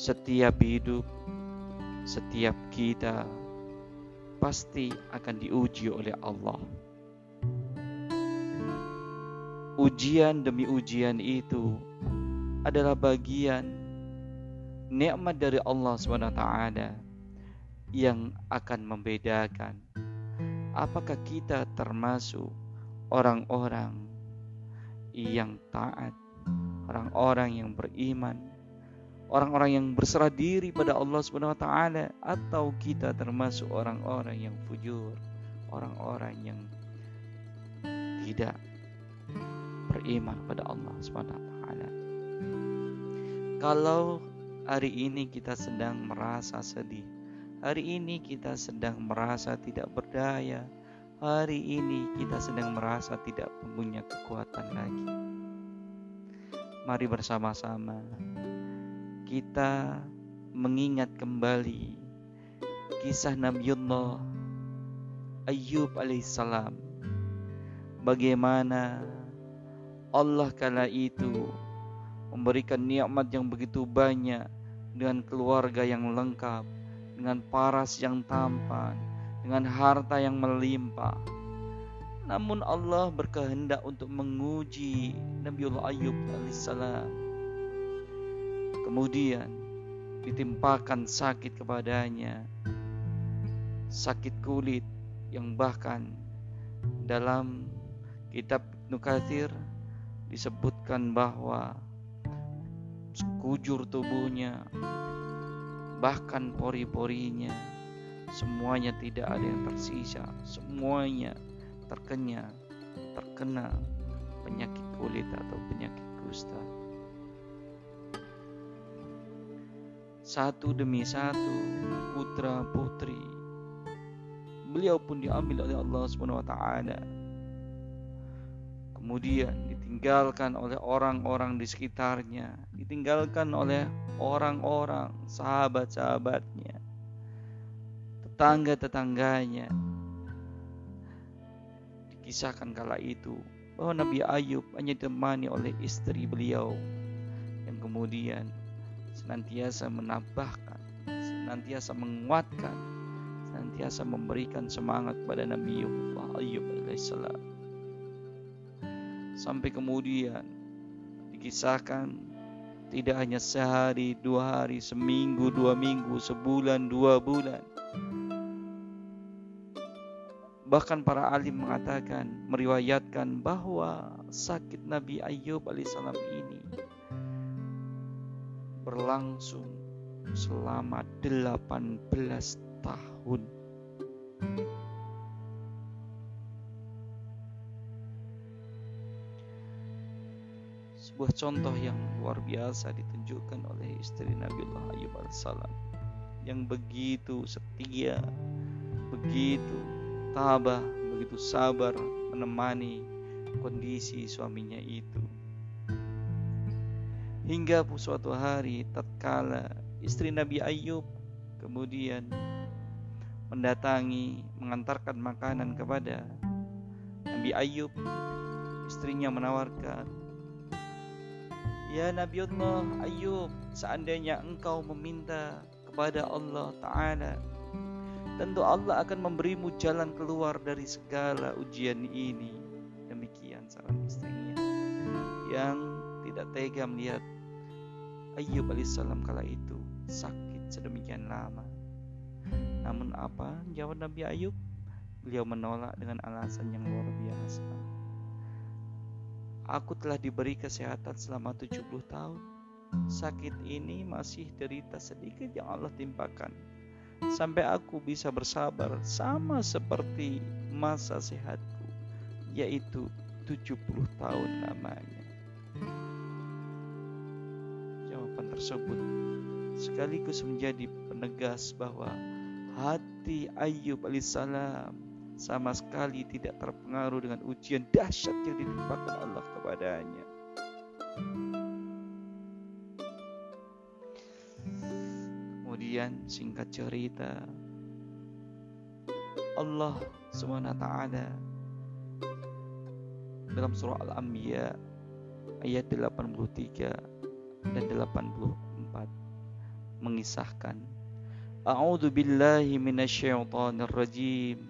A: setiap hidup, setiap kita pasti akan diuji oleh Allah. Ujian demi ujian itu adalah bagian nikmat dari Allah SWT yang akan membedakan apakah kita termasuk orang-orang yang taat, orang-orang yang beriman, orang-orang yang berserah diri pada Allah taala atau kita termasuk orang-orang yang fujur, orang-orang yang tidak beriman pada Allah taala. Kalau hari ini kita sedang merasa sedih, Hari ini kita sedang merasa tidak berdaya. Hari ini kita sedang merasa tidak punya kekuatan lagi. Mari bersama-sama kita mengingat kembali kisah Nabiullah Ayub alaihissalam. Bagaimana Allah kala itu memberikan nikmat yang begitu banyak dengan keluarga yang lengkap, dengan paras yang tampan, dengan harta yang melimpah. Namun Allah berkehendak untuk menguji Nabiullah Ayub alaihissalam. Kemudian ditimpakan sakit kepadanya, sakit kulit yang bahkan dalam kitab Nukathir disebutkan bahwa sekujur tubuhnya bahkan pori-porinya semuanya tidak ada yang tersisa semuanya terkena terkena penyakit kulit atau penyakit kusta. Satu demi satu putra putri beliau pun diambil oleh Allah Subhanahu wa taala. Kemudian ditinggalkan oleh orang-orang di sekitarnya, ditinggalkan oleh orang-orang, sahabat-sahabatnya, tetangga-tetangganya. Dikisahkan kala itu bahwa Nabi Ayub hanya ditemani oleh istri beliau yang kemudian senantiasa menambahkan, senantiasa menguatkan, senantiasa memberikan semangat kepada Nabi Ayub alaihissalam sampai kemudian dikisahkan tidak hanya sehari, dua hari, seminggu, dua minggu, sebulan, dua bulan. Bahkan para alim mengatakan, meriwayatkan bahwa sakit Nabi Ayub alaihissalam ini berlangsung selama 18 tahun. Sebuah contoh yang luar biasa ditunjukkan oleh istri Nabiullah Ayub alaihissalam yang begitu setia, begitu tabah, begitu sabar menemani kondisi suaminya itu. Hingga suatu hari tatkala istri Nabi Ayub kemudian mendatangi mengantarkan makanan kepada Nabi Ayub istrinya menawarkan Ya Nabi Allah Ayub seandainya engkau meminta kepada Allah Ta'ala tentu Allah akan memberimu jalan keluar dari segala ujian ini. Demikian saran istrinya yang tidak tega melihat Ayub alaihissalam kala itu sakit sedemikian lama. Namun apa? Jawab Nabi Ayub beliau menolak dengan alasan yang luar biasa Aku telah diberi kesehatan selama 70 tahun sakit ini masih derita sedikit yang Allah timpakan. Sampai aku bisa bersabar sama seperti masa sehatku, yaitu 70 tahun lamanya. Jawaban tersebut sekaligus menjadi penegas bahwa hati Ayub alaihissalam sama sekali tidak terpengaruh dengan ujian dahsyat yang ditimpakan Allah kepadanya. Kemudian singkat cerita Allah SWT dalam surah Al-Anbiya ayat 83 dan 84 mengisahkan A'udzu billahi minasyaitonir rajim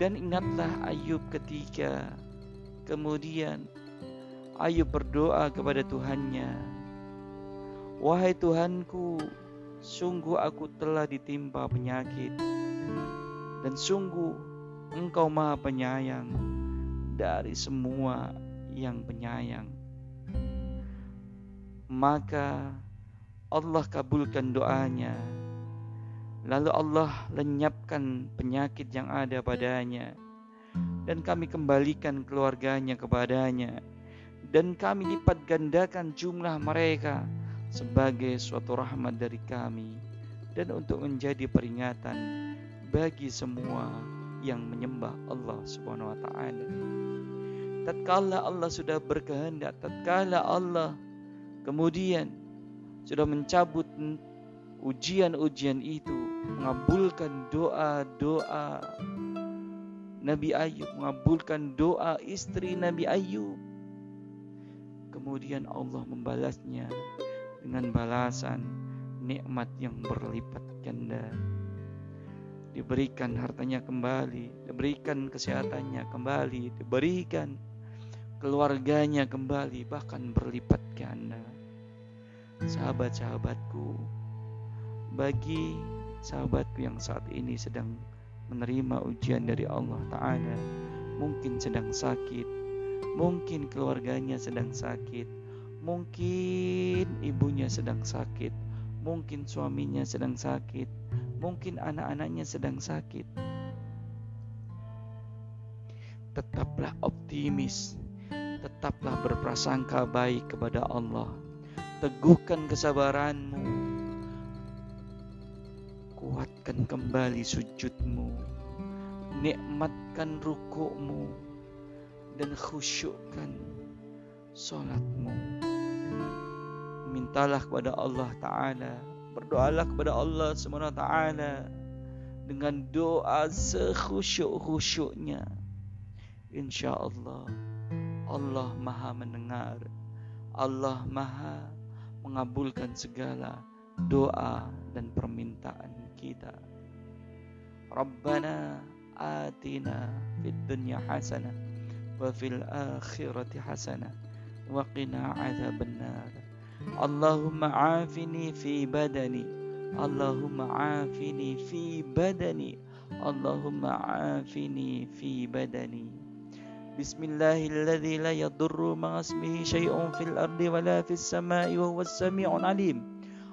A: Dan ingatlah Ayub ketika kemudian Ayub berdoa kepada Tuhannya Wahai Tuhanku Sungguh aku telah ditimpa penyakit dan sungguh engkau maha penyayang dari semua yang penyayang. Maka Allah kabulkan doanya. Lalu Allah lenyapkan penyakit yang ada padanya. Dan kami kembalikan keluarganya kepadanya. Dan kami lipat gandakan jumlah mereka sebagai suatu rahmat dari kami. Dan untuk menjadi peringatan bagi semua yang menyembah Allah Subhanahu wa taala. Tatkala Allah sudah berkehendak, tatkala Allah kemudian sudah mencabut ujian-ujian itu, mengabulkan doa-doa Nabi Ayub, mengabulkan doa istri Nabi Ayub. Kemudian Allah membalasnya dengan balasan nikmat yang berlipat ganda. Diberikan hartanya kembali, diberikan kesehatannya kembali, diberikan keluarganya kembali, bahkan berlipat ganda. Sahabat-sahabatku, bagi sahabatku yang saat ini sedang menerima ujian dari Allah Ta'ala, mungkin sedang sakit, mungkin keluarganya sedang sakit, Mungkin ibunya sedang sakit, mungkin suaminya sedang sakit, mungkin anak-anaknya sedang sakit. Tetaplah optimis, tetaplah berprasangka baik kepada Allah. Teguhkan kesabaranmu, kuatkan kembali sujudmu, nikmatkan rukukmu, dan khusyukkan solatmu mintalah kepada Allah Ta'ala berdoalah kepada Allah SWT dengan doa sekhusyuk-khusyuknya. Insya Allah Allah maha mendengar Allah maha mengabulkan segala doa dan permintaan kita. Rabbana atina fid dunya hasanah wa fil akhirati hasanah wa qina adzabannar. Allahumma afini fi badani Allahumma afini fi badani Allahumma afini fi badani بسم الله الذي لا يضر مع اسمه شيء في الأرض ولا في السماء وهو السميع العليم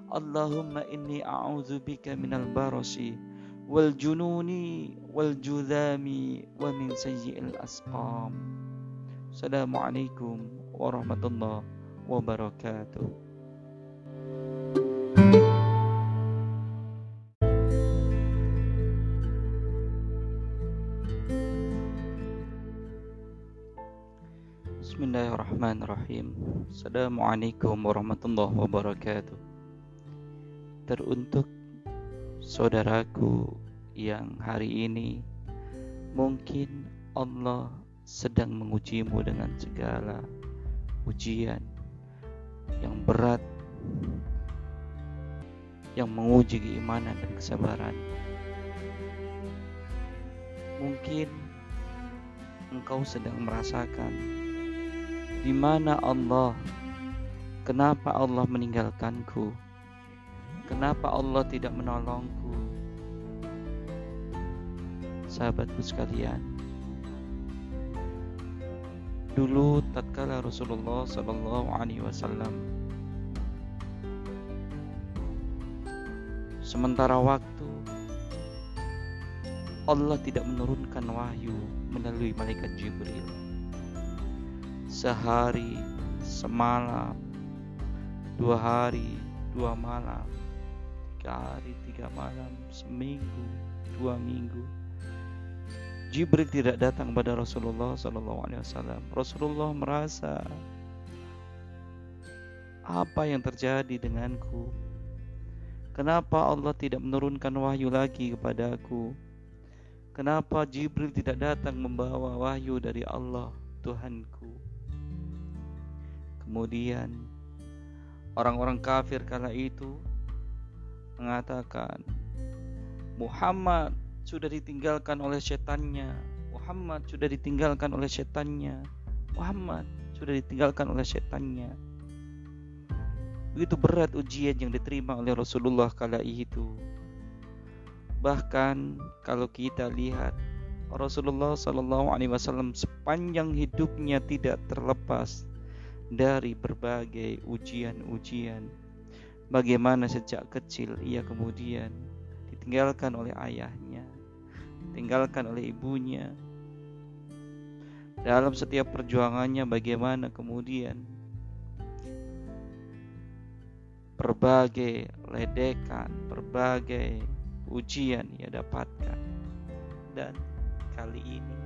A: Allahumma inni a'udzubika minal barasi wal jununi wal judami wa min sayyi'il asqam. Assalamualaikum warahmatullahi wabarakatuh. Bismillahirrahmanirrahim Assalamualaikum warahmatullahi wabarakatuh Teruntuk saudaraku yang hari ini Mungkin Allah sedang mengujimu dengan segala ujian yang berat Yang menguji keimanan dan kesabaran Mungkin engkau sedang merasakan di mana Allah? Kenapa Allah meninggalkanku? Kenapa Allah tidak menolongku? Sahabatku sekalian, dulu tatkala Rasulullah Shallallahu Alaihi Wasallam sementara waktu Allah tidak menurunkan wahyu melalui malaikat Jibril sehari, semalam, dua hari, dua malam, tiga hari, tiga malam, seminggu, dua minggu. Jibril tidak datang kepada Rasulullah Sallallahu Alaihi Wasallam. Rasulullah merasa apa yang terjadi denganku? Kenapa Allah tidak menurunkan wahyu lagi kepadaku? Kenapa Jibril tidak datang membawa wahyu dari Allah Tuhanku? Kemudian orang-orang kafir kala itu mengatakan Muhammad sudah ditinggalkan oleh setannya. Muhammad sudah ditinggalkan oleh setannya. Muhammad sudah ditinggalkan oleh setannya. Begitu berat ujian yang diterima oleh Rasulullah kala itu. Bahkan kalau kita lihat Rasulullah Shallallahu Alaihi Wasallam sepanjang hidupnya tidak terlepas dari berbagai ujian-ujian. Bagaimana sejak kecil ia kemudian ditinggalkan oleh ayahnya, ditinggalkan oleh ibunya. Dalam setiap perjuangannya bagaimana kemudian berbagai ledekan, berbagai ujian ia dapatkan. Dan kali ini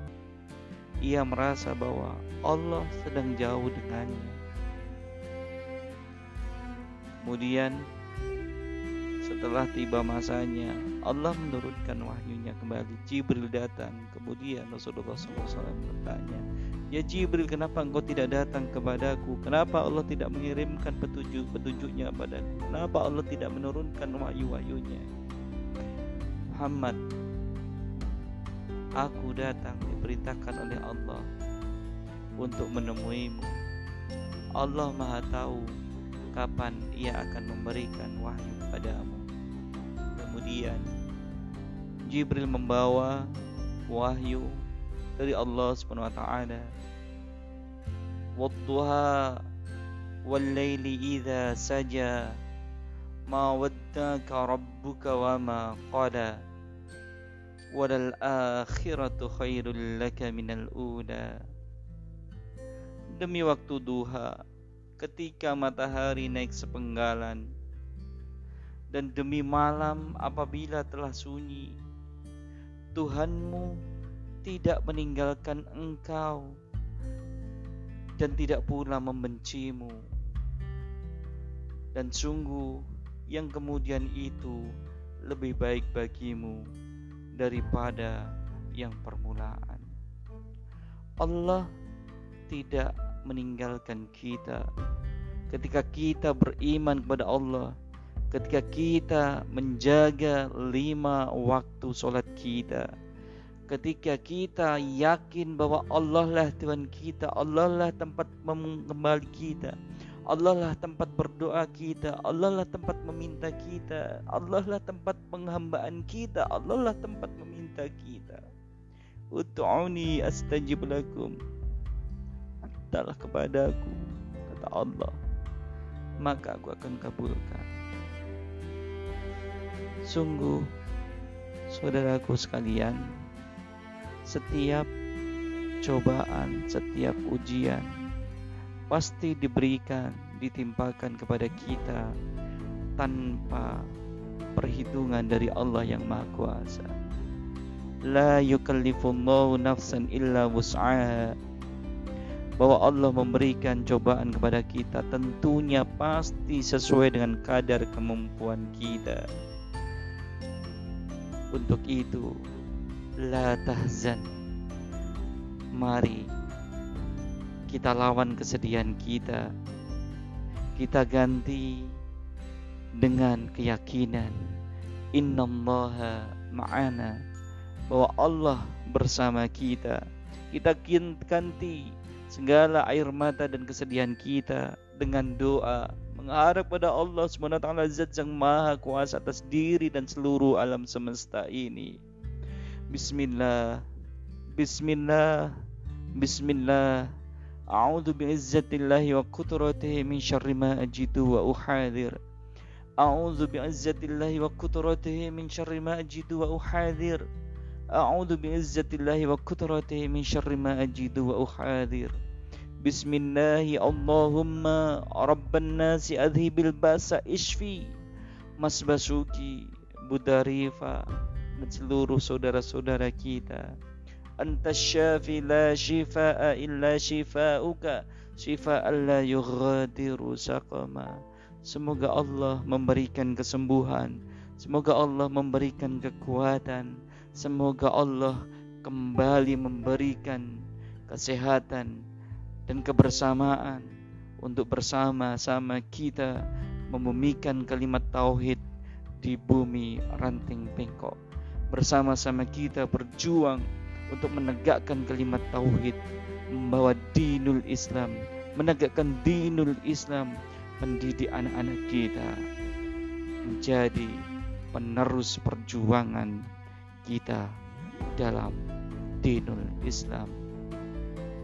A: ia merasa bahwa Allah sedang jauh dengannya. Kemudian setelah tiba masanya Allah menurunkan wahyunya kembali. Jibril datang. Kemudian Rasulullah SAW bertanya Ya Jibril kenapa engkau tidak datang kepadaku? Kenapa Allah tidak mengirimkan petunjuk petunjuknya padaku Kenapa Allah tidak menurunkan wahyu-wahyunya? Muhammad Aku datang diperintahkan oleh Allah untuk menemuimu. Allah Maha Tahu kapan Ia akan memberikan wahyu padamu. Kemudian Jibril membawa wahyu dari Allah Subhanahu wa taala. Wadduha wal laili idza saja ma waddaka rabbuka wa ma qala walal akhiratu khairul laka minal ula demi waktu duha ketika matahari naik sepenggalan. Dan demi malam apabila telah sunyi Tuhanmu tidak meninggalkan engkau dan tidak pula membencimu. Dan sungguh yang kemudian itu lebih baik bagimu daripada yang permulaan. Allah tidak meninggalkan kita ketika kita beriman kepada Allah ketika kita menjaga lima waktu sholat kita, ketika kita yakin bahwa Allah lah Tuhan kita, Allah lah tempat kembali kita, Allah lah tempat berdoa kita, Allah lah tempat meminta kita, Allah lah tempat penghambaan kita, Allah lah tempat meminta kita. Utu'uni astajib lakum. Mintalah kepadaku, kata Allah, maka aku akan kabulkan. Sungguh, saudaraku sekalian, setiap cobaan, setiap ujian pasti diberikan, ditimpakan kepada kita tanpa perhitungan dari Allah yang Maha Kuasa. La yukallifullahu nafsan illa wus'aha bahwa Allah memberikan cobaan kepada kita tentunya pasti sesuai dengan kadar kemampuan kita. Untuk itu, la tahzan. Mari kita lawan kesedihan kita. Kita ganti dengan keyakinan innallaha ma'ana bahwa Allah bersama kita. Kita ganti segala air mata dan kesedihan kita dengan doa mengharap pada Allah SWT zat yang maha kuasa atas diri dan seluruh alam semesta ini. Bismillah, Bismillah, Bismillah. A'udhu bi'izzatillahi wa kudratihi min syarri ma ajidu wa uhadir. A'udhu bi'izzatillahi wa kudratihi min syarri ma ajidu wa uhadir. A'udhu bi'izzatillahi wa kudratihi min syarri ma ajidu wa uhadir. Bismillah Allahumma Rabban nasi adhibil basa ishfi Mas Basuki Budarifa dan seluruh saudara-saudara kita. Anta syafi la shifa'a illa shifa'uka Shifa'an la yughadiru saqama. Semoga Allah memberikan kesembuhan. Semoga Allah memberikan kekuatan Semoga Allah kembali memberikan kesehatan dan kebersamaan untuk bersama-sama kita membumikan kalimat tauhid di bumi ranting bengkok. Bersama-sama kita berjuang untuk menegakkan kalimat tauhid, membawa dinul Islam, menegakkan dinul Islam, mendidik anak-anak kita menjadi penerus perjuangan kita dalam dinul Islam.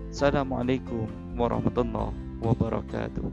A: Assalamualaikum warahmatullahi wabarakatuh.